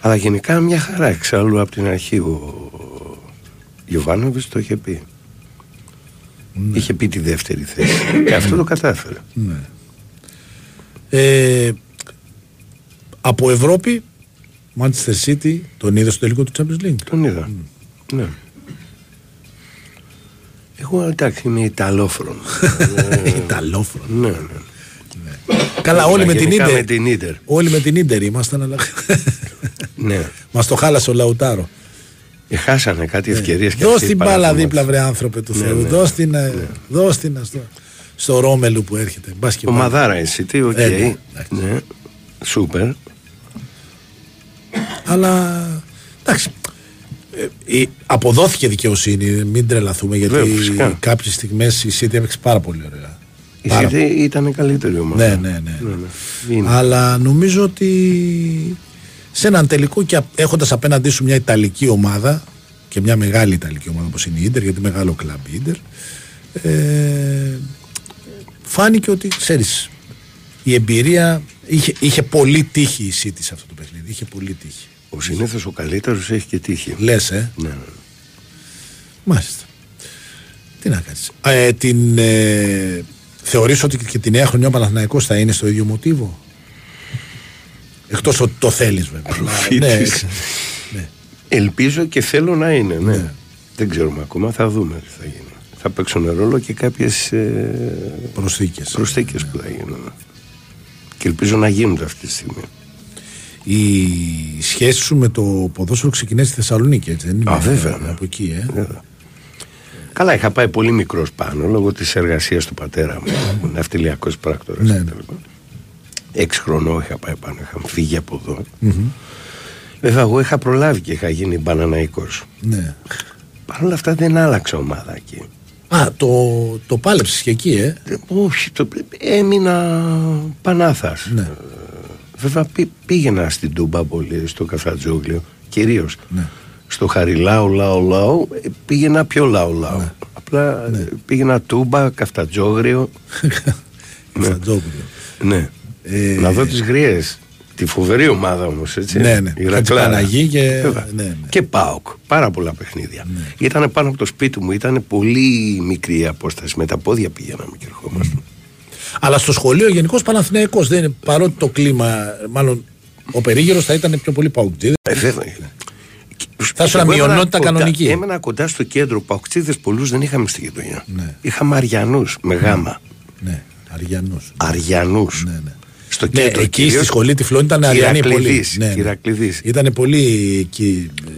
Αλλά γενικά μια χαρά. Εξάλλου από την αρχή ο Γιωβάνοβιτ το είχε πει. Ναι. Είχε πει τη δεύτερη θέση. και αυτό το κατάφερε. Ναι. Ε, από Ευρώπη, Manchester City, τον είδε στο τελικό του Champions League. Τον είδα. Ναι. Εγώ εντάξει είμαι Ιταλόφρον. *laughs* Ιταλόφρον. ναι, ναι. Καλά, όλοι με την Γενικά Ίντερ. με την Ίντερ. Όλοι με την Ίντερ ήμασταν, αλλά. Ναι. *laughs* Μας το χάλασε ο Λαουτάρο. Ε, χάσανε κάτι ευκαιρίες και Δώσ' αυτοί την πάρα μπάλα το δίπλα, μάτς. βρε άνθρωπε του Ναι, Θεού. ναι. Δώσ' την, ε, δώσ' την ε, στο, στο Ρόμελου που έρχεται. Μπας και Ο βάλει. Μαδάρα εσύ, τι, οκ. Ε, ναι, Ναι. Σούπερ. Αλλά εντάξει. ε, η- αποδόθηκε δικαιοσύνη, μην τρελαθούμε γιατί Βέβαια, φυσικά. κάποιες στιγμές η City έπαιξε πάρα πολύ ωραία. Η Πάρα City ήταν καλύτερη ομάδα. Ναι, ναι, ναι. ναι. Είναι. Αλλά νομίζω ότι σε έναν τελικό και έχοντας απέναντί σου μια Ιταλική ομάδα και μια μεγάλη Ιταλική ομάδα όπως είναι η Ίντερ, γιατί μεγάλο κλαμπ η Ίντερ, ε, φάνηκε ότι ξέρεις, η εμπειρία είχε, είχε πολύ τύχη η City σε αυτό το παιχνίδι. Είχε πολύ τύχη. Ο συνήθως ο καλύτερος έχει και τύχη. Λες, ε; Ναι, ναι. Μάλιστα. Τι να κάνεις. Ε, την, ε, θεωρείς ότι και τη νέα χρονιά ο Παναθηναϊκός θα είναι στο ίδιο μοτίβο; Εκτός ότι το θέλεις βέβαια. Αλλά, ναι, Φίτης. Ελπίζω και θέλω να είναι, ναι. Δεν ξέρουμε ακόμα, θα δούμε τι θα γίνει. Θα παίξουν ρόλο και κάποιες προσθήκες. προσθήκες που θα γίνουν. Και ελπίζω να γίνονται αυτή τη στιγμή. Η σχέση σου με το ποδόσφαιρο ξεκινάει στη Θεσσαλονίκη, έτσι δεν είναι; Α, βέβαια, ναι. Από εκεί, ε. Βέβαια. Καλά, είχα πάει πολύ μικρός πάνω λόγω της εργασίας του πατέρα μου. που Ναυτιλιακός πράκτορας. Ναι, ναι. Έξι χρονών είχα πάει πάνω, είχα φύγει από εδώ. Μμμ. Βέβαια, εγώ είχα προλάβει και είχα γίνει μπαναναϊκός. Ναι. Παρ' όλα αυτά δεν άλλαξα ομάδα εκεί. Α, το, το πάλεψες και εκεί, ε; Όχι, το, έμεινα Πανάθας. Ναι. Ε, Βέβαια πή- πήγαινα στην Τούμπα πολύ, στο Καφτατζόγλιο, κυρίως. Ναι. Στο Χαριλάου, Λάου, Λάου, ε, πήγαινα πιο Λάου, Λάου. Απλά Ναι. ε, πήγαινα Τούμπα, Καφτατζόγριο. *laughs* Καφτατζόγλιο. ναι. Ε, Να δω τις γριές. Τη φοβερή ομάδα όμως, έτσι. Ναι, ναι. Η Ρακλάρα. Χατζηπαναγή και- Βέβαια. ναι, ναι. και Πάοκ. Πάρα πολλά παιχνίδια. Ήταν πάνω από το σπίτι μου, ήταν πολύ μικρή η απόσταση. Με τα πόδια πηγαίναμε και ερχόμασταν. Αλλά στο σχολείο γενικώς Παναθηναϊκός δεν είναι, παρότι το κλίμα, μάλλον ο περίγυρος θα ήταν πιο πολύ παουκτζίδε. Ε, βέβαια. Θα ήσουν Εγώ έμενα αμοιονότητα κοντά- κανονική. Έμενα κοντά στο κέντρο. Παουξίδε πολλούς δεν είχαμε στη γειτονιά. Ναι. Είχαμε Αριανούς με γάμα. Ναι, Αριανούς. Αριανούς. Ναι, ναι. Στο Ναι, κέντρο. εκεί κυρίως στη σχολή Τυφλών ήταν Αριανοί πολύ. Κυρακλειδής, Ναι, ναι. Κυρακλειδής. Ήταν πολύ εκεί. ε,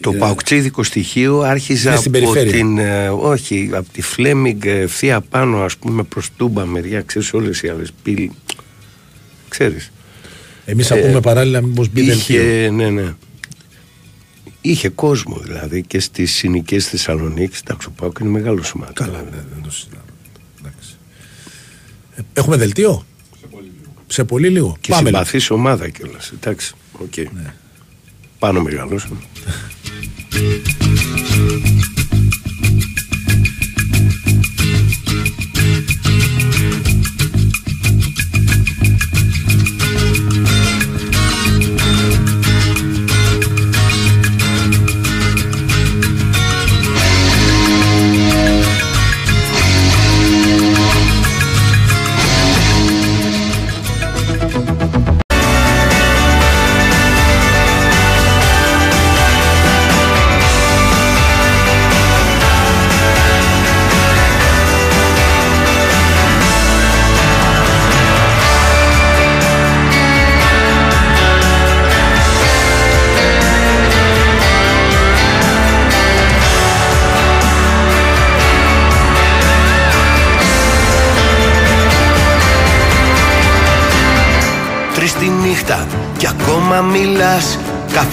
Το παουξίδικο στοιχείο άρχιζε Είναι από στην περιφέρεια. την. ε, όχι, από τη Φλέμιγκ ε, ευθεία πάνω, ας πούμε, προς Τούμπα μεριά. Ξέρεις όλες οι άλλες πύλη. Ξέρεις. Εμείς θα πούμε παράλληλα μήπως μπει δελτίο. Είχε, ναι, ναι. Είχε κόσμο δηλαδή και στις συνοικίε Θεσσαλονίκης. Εντάξει, ο Πάουκ είναι μεγάλος σωμάτι. Καλά, ναι, δεν το συζητάμε. Εντάξει. Ε, Έχουμε δελτίο; Σε πολύ λίγο. Και Πάμε. συμπαθή ομάδα κιόλας. Εντάξει, οκ. Ναι. Πάνω μεγάλο. *laughs*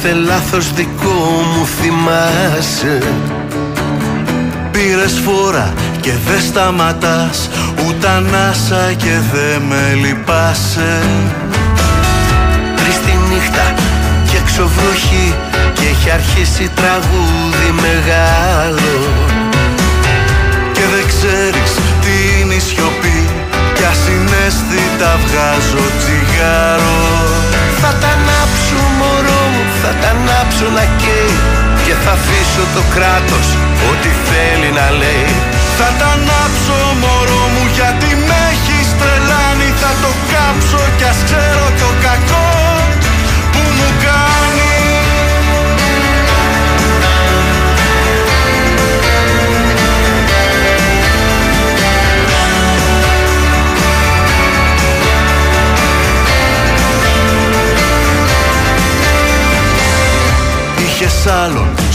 Κάθε λάθος δικό μου θυμάσαι. Πήρες φόρα και δεν σταματάς Ούτε ανάσα και δε με λυπάσαι. Τρεις τη νύχτα και έξω βροχή Και έχει αρχίσει τραγούδι μεγάλο. Και δεν ξέρεις τι είναι η σιωπή Κι ασυναίσθητα βγάζω τσιγάρο. Θα τα ανάψω μωρό μου, θα τα ανάψω να καίει Και θα αφήσω το κράτος ό,τι θέλει να λέει. Θα τα ανάψω μωρό μου γιατί με έχεις τρελάνει. Θα το κάψω κι ας ξέρω το κακός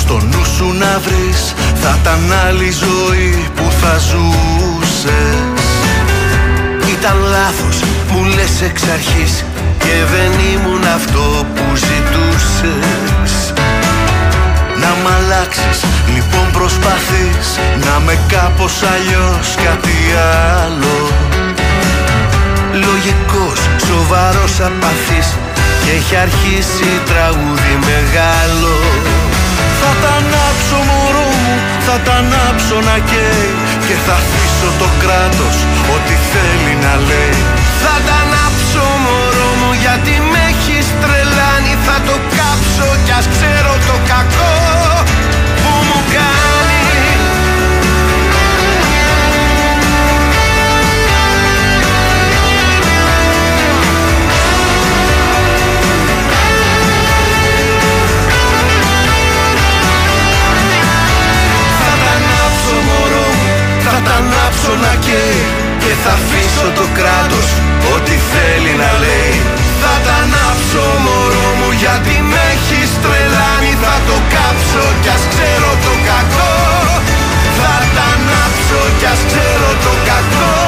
στο νου σου να βρεις Θα ήταν άλλη ζωή που θα ζούσες. Ήταν λάθος μου λες εξ αρχής Και δεν ήμουν αυτό που ζητούσες. Να μ' αλλάξεις λοιπόν προσπαθείς Να με κάπως αλλιώς κάτι άλλο. Λογικός, σοβαρός απαθής Και έχει αρχίσει τραγούδι μεγάλο Θα τα ανάψω μωρό μου, θα τα ανάψω να καίει Και θα αφήσω το κράτος ό,τι θέλει να λέει. Θα τα ανάψω μωρό μου γιατί με έχεις τρελάνει. Θα το κάψω κι ας ξέρω το κακό να καίει Και θα αφήσω το κράτος ό,τι θέλει να λέει. Θα τα ανάψω μωρό μου γιατί με έχεις τρελάνει. Θα το κάψω κι ας ξέρω το κακό. Θα τα ανάψω κι ας ξέρω το κακό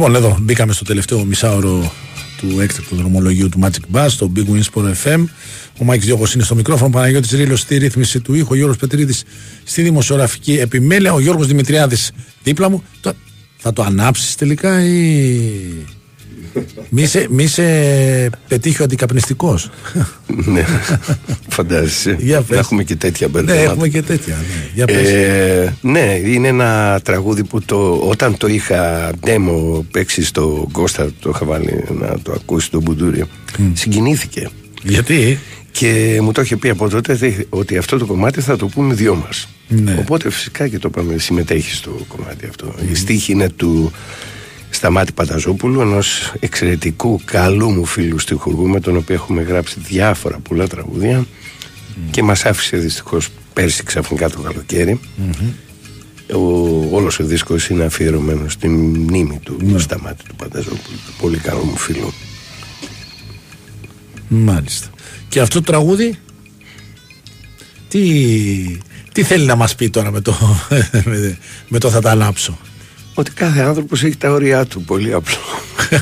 Λοιπόν, εδώ μπήκαμε στο τελευταίο μισάωρο του έκτακτου δρομολογίου του Magic Bus, στο Big Wins Sport FM. Ο Μάικς Διώκος είναι στο μικρόφωνο, Παναγιώτης Ρήλο στη ρύθμιση του ήχου, ο Γιώργος Πετρίδης στη δημοσιογραφική επιμέλεια, ο Γιώργος Δημητριάδης δίπλα μου. Το- Θα το ανάψεις τελικά ή. Μη σε, μη σε πετύχει ο αντικαπνιστικός. *laughs* Ναι, φαντάζεσαι. Για πες. Να έχουμε και τέτοια ναι, μπερδέματα. έχουμε και τέτοια. Ναι. Για πες. Ε, ναι, είναι ένα τραγούδι που το, όταν το είχα demo παίξει στο Κώστα, το είχα βάλει να το ακούσει το Μπουντούρι, συγκινήθηκε. Γιατί; Και μου το είχε πει από τότε δε- ότι αυτό το κομμάτι θα το πούμε δυο μας. Ναι. Οπότε φυσικά και το είπαμε, συμμετέχει στο κομμάτι αυτό. Η στίχη είναι του Σταμάτη Παταζόπουλου, ενός εξαιρετικού καλού μου φίλου στιχουργού με τον οποίο έχουμε γράψει διάφορα πολλά τραγούδια και μας άφησε δυστυχώς πέρσι ξαφνικά το καλοκαίρι. Ο, όλος ο δίσκος είναι αφιερωμένος στην μνήμη του Σταμάτη του Παταζόπουλου, του πολύ καλό μου φίλου. Μάλιστα. Και αυτό το τραγούδι τι, τι θέλει να μας πει τώρα με το, *laughs* με, με το θα τα ανάψω. Ότι κάθε άνθρωπος έχει τα όρια του, πολύ απλό. *laughs*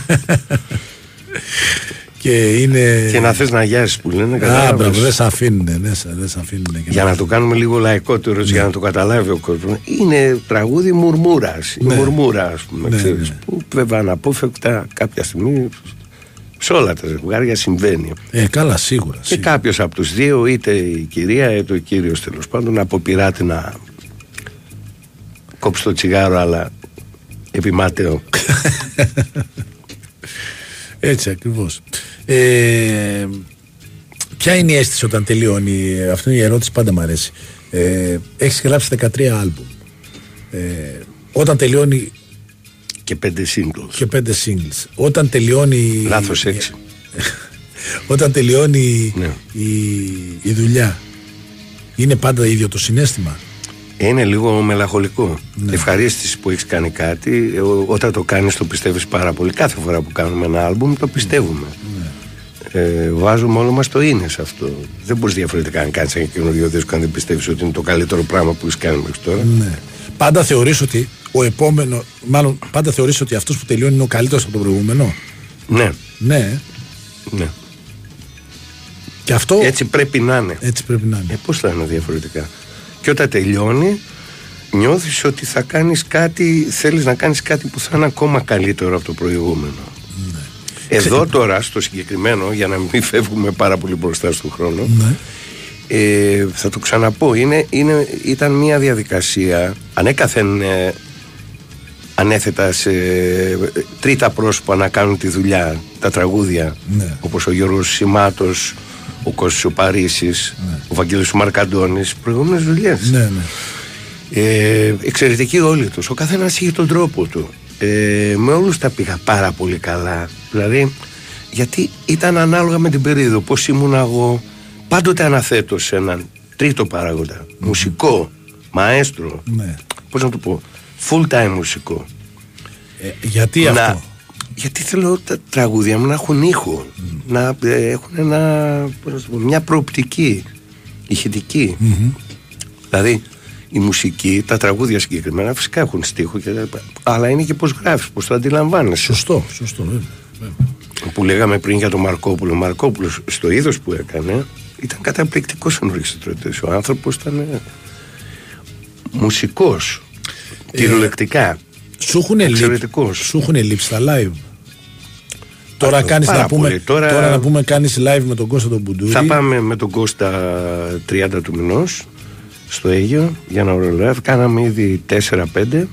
Και είναι... Και να θες να γιάσεις που λένε, Α, κατάλαβες. μπράβο, δεν σε αφήνουνε, ναι, σε- δεν σε αφήνουνε. και Για να το κάνουμε λίγο λαϊκότερο, για να το καταλάβει ο κόσμος. Είναι τραγούδι μουρμούρας. Ναι. Μουρμούρα, ας πούμε. Ναι, ξέρεις, ναι. Που βέβαια αναπόφευκτα κάποια στιγμή σε όλα τα ζευγάρια συμβαίνει. Ε, καλά, σίγουρα. Και κάποιος από τους δύο, είτε η κυρία είτε ο κύριος τέλος πάντων, αποπειράται να κόψει το τσιγάρο, αλλά επιμάταιο. *laughs* Έτσι ακριβώς. Ε, ποια είναι η αίσθηση όταν τελειώνει, αυτή είναι η ερώτηση πάντα μου αρέσει. Ε, έχεις γράψει 13 άλμπουμ. Ε, όταν τελειώνει και πέντε singles. Και πέντε singles. Όταν τελειώνει. Λάθος έξι. *laughs* όταν τελειώνει Ναι. η, η δουλειά, είναι πάντα ίδιο το συνέστημα; Είναι λίγο μελαγχολικό. Ευχαρίστηση που έχεις κάνει κάτι. ε, ό- Όταν το κάνεις, το πιστεύεις πάρα πολύ. Κάθε φορά που κάνουμε ένα άλμπουμ, το πιστεύουμε. Ε, βάζουμε όλο μας το είναι σε αυτό. Δεν μπορείς διαφορετικά να κάνεις ένα καινούριο δίσκο αν δεν πιστεύεις ότι είναι το καλύτερο πράγμα που έχεις κάνει μέχρι τώρα. Ναι. Πάντα θεωρείς ότι ο επόμενο, μάλλον πάντα θεωρείς ότι αυτός που τελειώνει είναι ο καλύτερος από τον προηγούμενο; Ναι, Ναι, ναι. και αυτό Έτσι πρέπει να είναι. έτσι πρέπει να είναι. Ε, πώς θα είναι διαφορετικά; Και όταν τελειώνει, νιώθεις ότι θα κάνεις κάτι, θέλεις να κάνεις κάτι που θα είναι ακόμα καλύτερο από το προηγούμενο. Ναι. Εδώ τώρα, στο συγκεκριμένο, για να μην *laughs* φεύγουμε πάρα πολύ μπροστά στον χρόνο, Ναι. ε, θα το ξαναπώ, είναι, είναι, ήταν μια διαδικασία ανέκαθεν ε, ανέθετα σε ε, τρίτα πρόσωπα να κάνουν τη δουλειά, τα τραγούδια, Ναι. όπως ο Γιώργος Σιμάτος, ο Κώστας ο Παρίσης, ο Βαγγέλης ο Μαρκαντώνης, προηγούμενες δουλειές. Ναι, ναι. Ε, εξαιρετικοί όλοι τους. Ο καθένας είχε τον τρόπο του. Ε, με όλους τα πήγα πάρα πολύ καλά. Δηλαδή, γιατί ήταν ανάλογα με την περίοδο. Πώς ήμουν εγώ. Πάντοτε αναθέτω σε έναν τρίτο παράγοντα. Μουσικό, μαέστρο. ναι. Πώς να το πω. Full time μουσικό. Ε, γιατί Να- αυτό; Γιατί θέλω τα τραγούδια μου να έχουν ήχο. Να ε, έχουν ένα, πώς να το πω, μια προοπτική. ηχητική. Δηλαδή η μουσική, τα τραγούδια συγκεκριμένα φυσικά έχουν στίχο και τα λοιπά. Αλλά είναι και πώς γράφεις, πώς το αντιλαμβάνεσαι. Σωστό, σωστό. βέβαια, βέβαια. Που λέγαμε πριν για τον Μαρκόπουλο. Ο Μαρκόπουλος στο είδος που έκανε ήταν καταπληκτικός ενορχιστρωτής. Ο άνθρωπος ήταν ε, μουσικός. Κυριολεκτικά. Σου έχουν λείψει, Εξαιρετικός. σου έχουνε λείψει τα live. Τώρα, Αυτό, κάνεις πάρα να πούμε, πολύ. τώρα... Τώρα- να πούμε κάνεις live με τον Κώστα τον Μπουντούρη. Θα πάμε με τον Κώστα 30 του μηνός στο Αίγιο για να ωραίο Κάναμε ήδη 4-5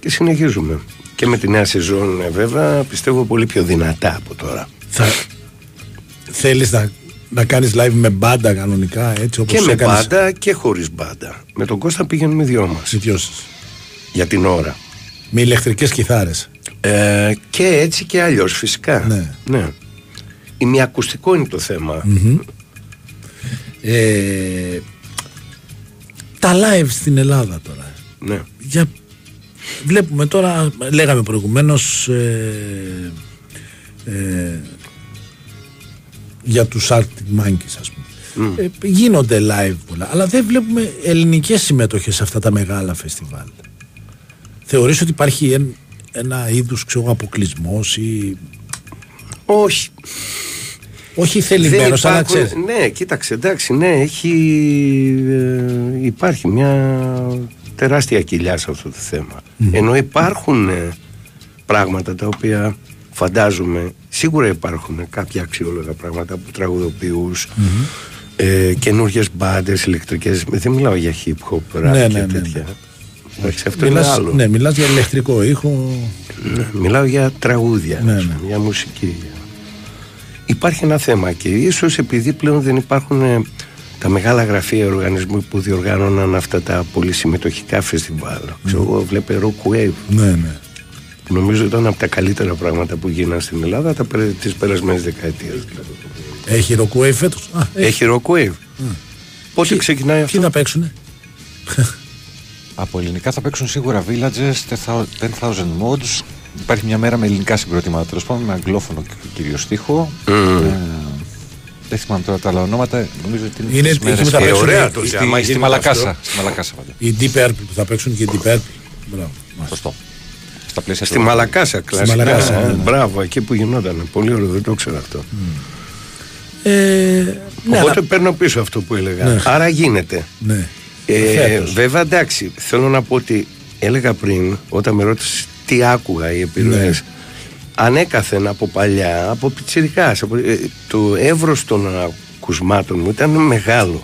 και συνεχίζουμε. Και με τη νέα σεζόν ε, βέβαια πιστεύω πολύ πιο δυνατά από τώρα. Θα... Θέλεις να, να κάνεις live με μπάντα κανονικά έτσι όπως και με έκανες; μπάντα και χωρίς μπάντα. Με τον Κώστα πηγαίνουμε δυο μας οι δυο σας. για την ώρα. Με ηλεκτρικές κιθάρες. Ε, και έτσι και αλλιώς φυσικά. Ναι. ναι. Ημιακουστικό είναι το θέμα. Ε, τα live στην Ελλάδα τώρα. Ναι. Για... Βλέπουμε τώρα, λέγαμε προηγουμένως ε, ε, για τους Arctic Monkeys ας πούμε. Ε, γίνονται live πολλά, αλλά δεν βλέπουμε ελληνικές συμμετοχές σε αυτά τα μεγάλα φεστιβάλ. Θεωρείς ότι υπάρχει εν- ένα είδους ξέρω, αποκλεισμός ή Όχι. όχι Δεν θελημένος, αλλά υπάρχουν- ξέρεις. Ναι, κοίταξε, εντάξει, ναι, έχει, ε, υπάρχει μια τεράστια κοιλιά σε αυτό το θέμα. Ενώ υπάρχουν ε, πράγματα τα οποία φαντάζομαι, σίγουρα υπάρχουν κάποια αξιόλογα πράγματα από τραγουδοποιούς, ε, καινούργιες μπάντες, ηλεκτρικές, δεν μιλάω για hip hop, rap Ναι, και ναι, ναι, τέτοια. ναι. Εντάξει, αυτό Μιλάς, είναι άλλο. ναι, μιλάς για ηλεκτρικό ήχο. Ναι, Μιλάω για τραγούδια, Ναι, ας ναι. πούμε, για μουσική. Υπάρχει ένα θέμα και ίσως επειδή πλέον δεν υπάρχουν ε, τα μεγάλα γραφεία οργανισμού που διοργάνωναν αυτά τα πολύ συμμετοχικά φεστιβάλ. Ξέρω εγώ, βλέπε Rock Wave, Ναι, ναι. που νομίζω ήταν από τα καλύτερα πράγματα που γίναν στην Ελλάδα τα, περ- τις περασμένες δεκαετίες. Δηλαδή. Έχει ροκουέι φέτος; Α, Έχει Rock Wave. Πότε ξεκινάει Ποιοι αυτό; θα παίξουνε; Από ελληνικά θα παίξουν σίγουρα Villages, 10,000 Mods. Υπάρχει μια μέρα με ελληνικά συγκροτήματα τέλος πάντων, με αγγλόφωνο και κυρίω στίχο. Ε, δεν θυμάμαι τώρα τα άλλα ονόματα. Νομίζω ότι είναι, Είναι- τις μέρες εκεί που θα και- παίξουν ωραία οι- το Στη, άμα στη γίνει Μαλακάσα. αυτό. Στη Μαλακάσα πάντα. Οι Deep Purple που θα παίξουν και οι Deep Purple. Μπράβο. μάλιστα. Σωστό. Στα πλαίσια Στη του- Μαλακάσα, κλασικά. Μαλακάσα, ε, ναι, ναι. Μπράβο, εκεί που γινόταν. Πολύ ωραίο, δεν το ξέρω αυτό. Ε, ναι, Οπότε αλλά- παίρνω πίσω αυτό που έλεγα. Ναι. Άρα γίνεται. ναι. Ε, Φέτος. βέβαια εντάξει, θέλω να πω ότι έλεγα πριν όταν με ρώτησε τι άκουγα οι επιρροές Ναι. ανέκαθεν από παλιά, από πιτσιρικάς από, ε, το εύρος των ακουσμάτων μου ήταν μεγάλο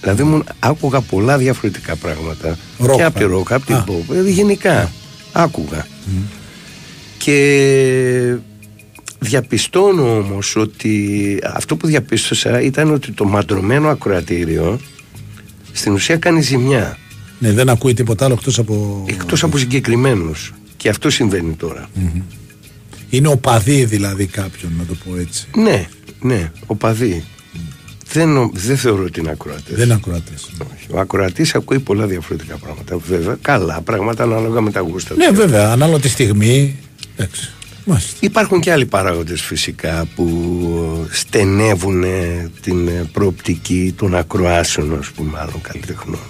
δηλαδή μου άκουγα πολλά διαφορετικά πράγματα Ροκ, και από τη πάντα. ροκ, από την Α. pop, ε, γενικά άκουγα και διαπιστώνω όμως ότι αυτό που διαπίστωσα ήταν ότι το μαντρωμένο ακροατήριο στην ουσία κάνει ζημιά Ναι, δεν ακούει τίποτα άλλο εκτός από... εκτός από συγκεκριμένους και αυτό συμβαίνει τώρα Είναι οπαδί δηλαδή κάποιον, να το πω έτσι. ναι, ναι, οπαδί δεν, νο- δεν θεωρώ ότι είναι ακροατές Δεν είναι ακροατές. ο ακροατής ακούει πολλά διαφορετικά πράγματα βέβαια καλά πράγματα ανάλογα με τα γούστα Ναι, του. βέβαια, ανάλογα τη στιγμή. Εντάξει. Μάλιστα. Υπάρχουν και άλλοι παράγοντες φυσικά που στενεύουν ε, την ε, προοπτική των ακροάσεων ας πούμε άλλων καλλιτεχνών.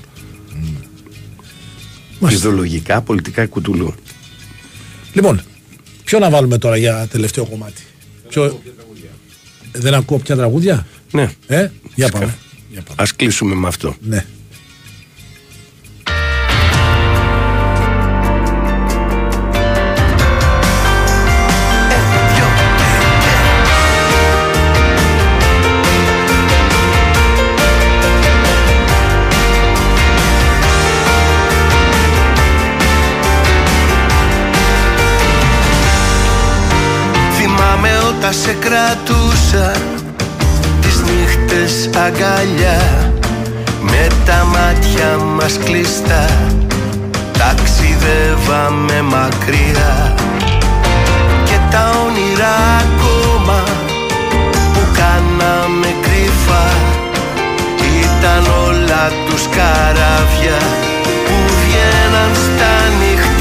ιδεολογικά, πολιτικά κουτουλού. Λοιπόν, ποιο να βάλουμε τώρα για τελευταίο κομμάτι; Ποιο... Δεν ακούω πια τραγούδια. Ναι. Ε, για πάμε. Για πάμε. Ας κλείσουμε με αυτό. Ναι. Κρατούσα Τις νύχτες αγκαλιά. Με τα μάτια μας κλειστά Ταξιδεύαμε μακριά. Και τα όνειρα ακόμα Που κάναμε κρύφα Ήταν όλα τους καράβια Που βγαίναν στα νυχτά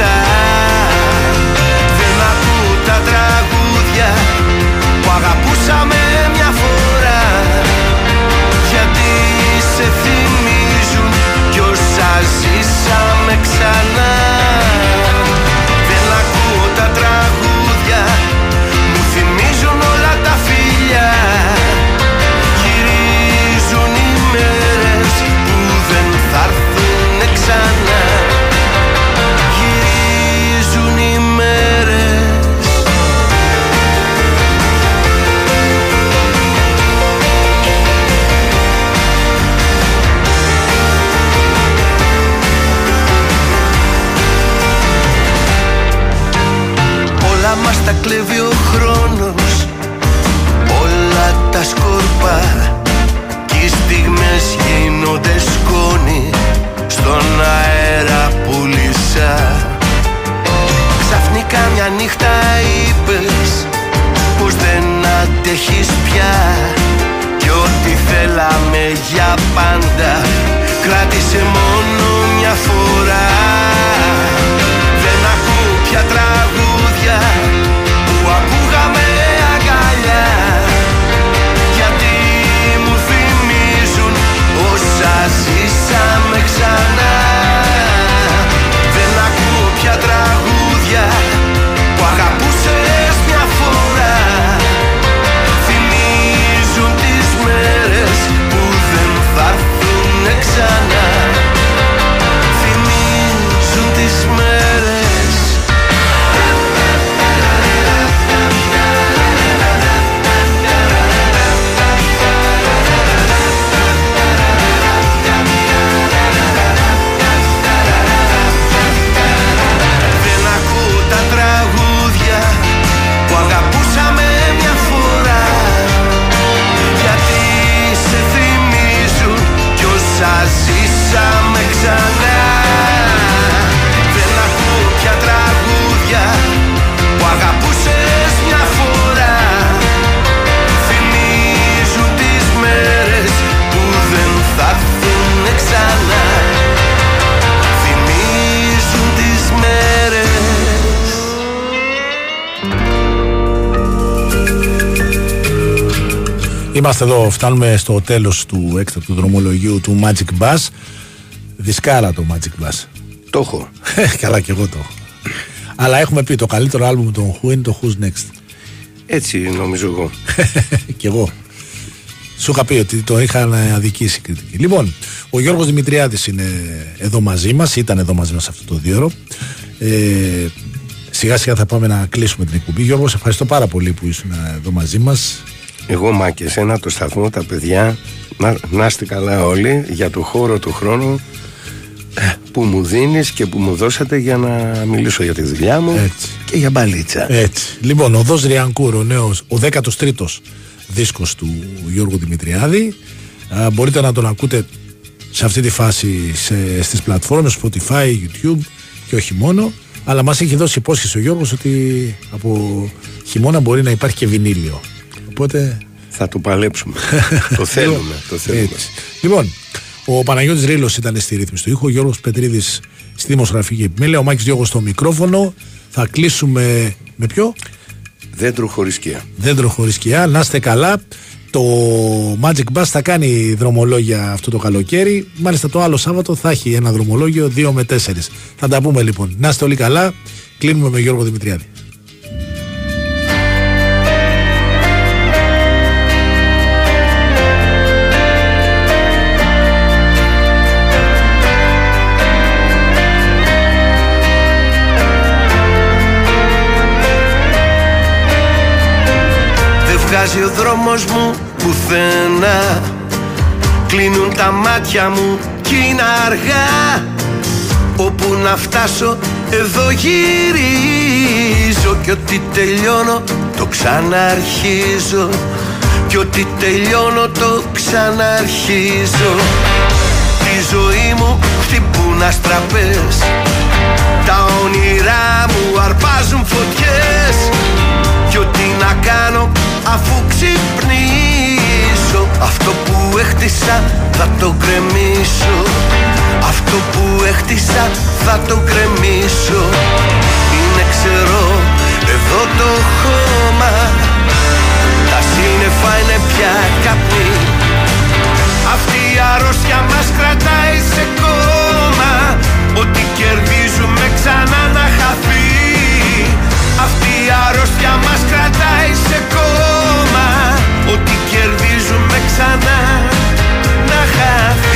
Είμαστε εδώ, φτάνουμε στο τέλος του έκτακτου δρομολογίου του Magic Bus. Δισκάρα το Magic Bus. Το έχω. Καλά και εγώ το έχω. Αλλά έχουμε πει το καλύτερο άλμπουμ των Who είναι το Who's Next. Έτσι νομίζω εγώ. *laughs* και εγώ. Σου είχα πει ότι το είχαν αδικήσει η κριτική. Λοιπόν, ο Γιώργος Δημητριάδης είναι εδώ μαζί μας, ήταν εδώ μαζί μας αυτό το δύο ώρο. Ε, σιγά σιγά θα πάμε να κλείσουμε την εκπομπή. Γιώργος, σε ευχαριστώ πάρα πολύ που ήσουν εδώ μαζί μας. Εγώ Μάκη, εσένα το σταθμό, τα παιδιά, να, να είστε καλά όλοι για το χώρο του χρόνου ε, που μου δίνεις και που μου δώσατε για να μιλήσω για τη δουλειά μου Έτσι. και για μπαλίτσα. Έτσι. Λοιπόν, ο Δός Ριανκούρ, ο νέος, ο 13ος δίσκος του Γιώργου Δημητριάδη. Α, μπορείτε να τον ακούτε σε αυτή τη φάση σε, στις πλατφόρμες Spotify, YouTube και όχι μόνο. Αλλά μας έχει δώσει υπόσχεση ο Γιώργος ότι από χειμώνα μπορεί να υπάρχει και βινίλιο. Οπότε Θα το παλέψουμε. *laughs* το θέλουμε. το θέλουμε. έτσι. Λοιπόν, ο Παναγιώτης Ρήλος ήταν στη ρύθμιση του ήχου, ο Γιώργος Πετρίδης στη δημοσιογραφική επιμέλεια, ο Μάκης Διώγος στο μικρόφωνο. Θα κλείσουμε με ποιο; Δέντρο χωρίς σκιά. Δέντρο χωρίς σκιά. Να είστε καλά. Το Magic Bus θα κάνει δρομολόγια αυτό το καλοκαίρι. Μάλιστα το άλλο Σάββατο θα έχει ένα δρομολόγιο 2 με 4. Θα τα πούμε λοιπόν. Να είστε όλοι καλά. Κλείνουμε με Γιώργο Δημητριάδη. Βγάζει ο δρόμος μου πουθενά. Κλείνουν τα μάτια μου κι είναι αργά. Όπου να φτάσω εδώ γυρίζω. Κι ό,τι τελειώνω το ξαναρχίζω. Κι ό,τι τελειώνω το ξαναρχίζω. Τη ζωή μου χτυπούν αστραπές. Τα όνειρά μου αρπάζουν φωτιές. Κι ό,τι να κάνω αφού ξυπνήσω Αυτό που έχτισα θα το γκρεμίσω. Αυτό που έχτισα θα το γκρεμίσω. Είναι ξερό εδώ το χώμα. Τα σύννεφα είναι πια καπνί. Αυτή η αρρώστια μας κρατάει σε κόμμα. Ό,τι κερδίζουμε ξανά να χαθεί. Αυτή η αρρώστια μας κρατάει σε κόμμα. Ό,τι κερδίζουμε ξανά να χαθεί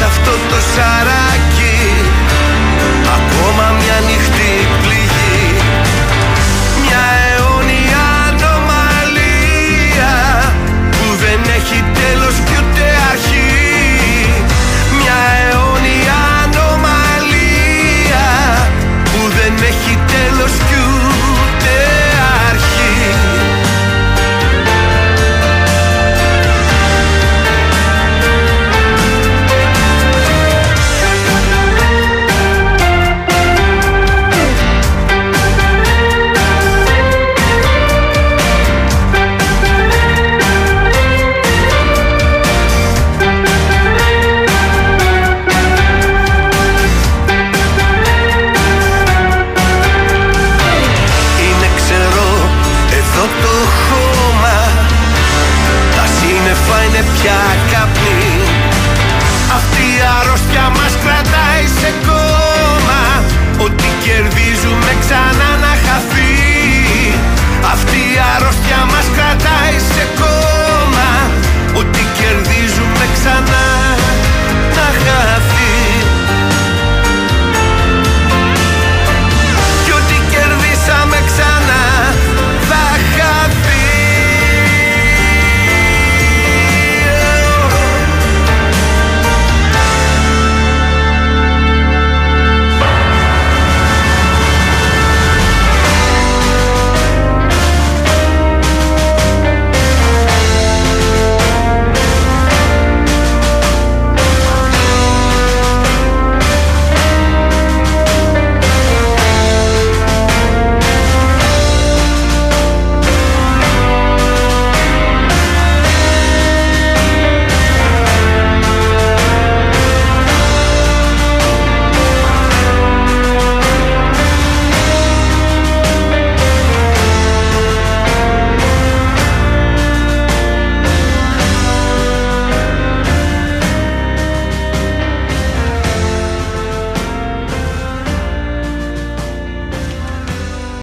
μέσα μας αυτό το σαράκι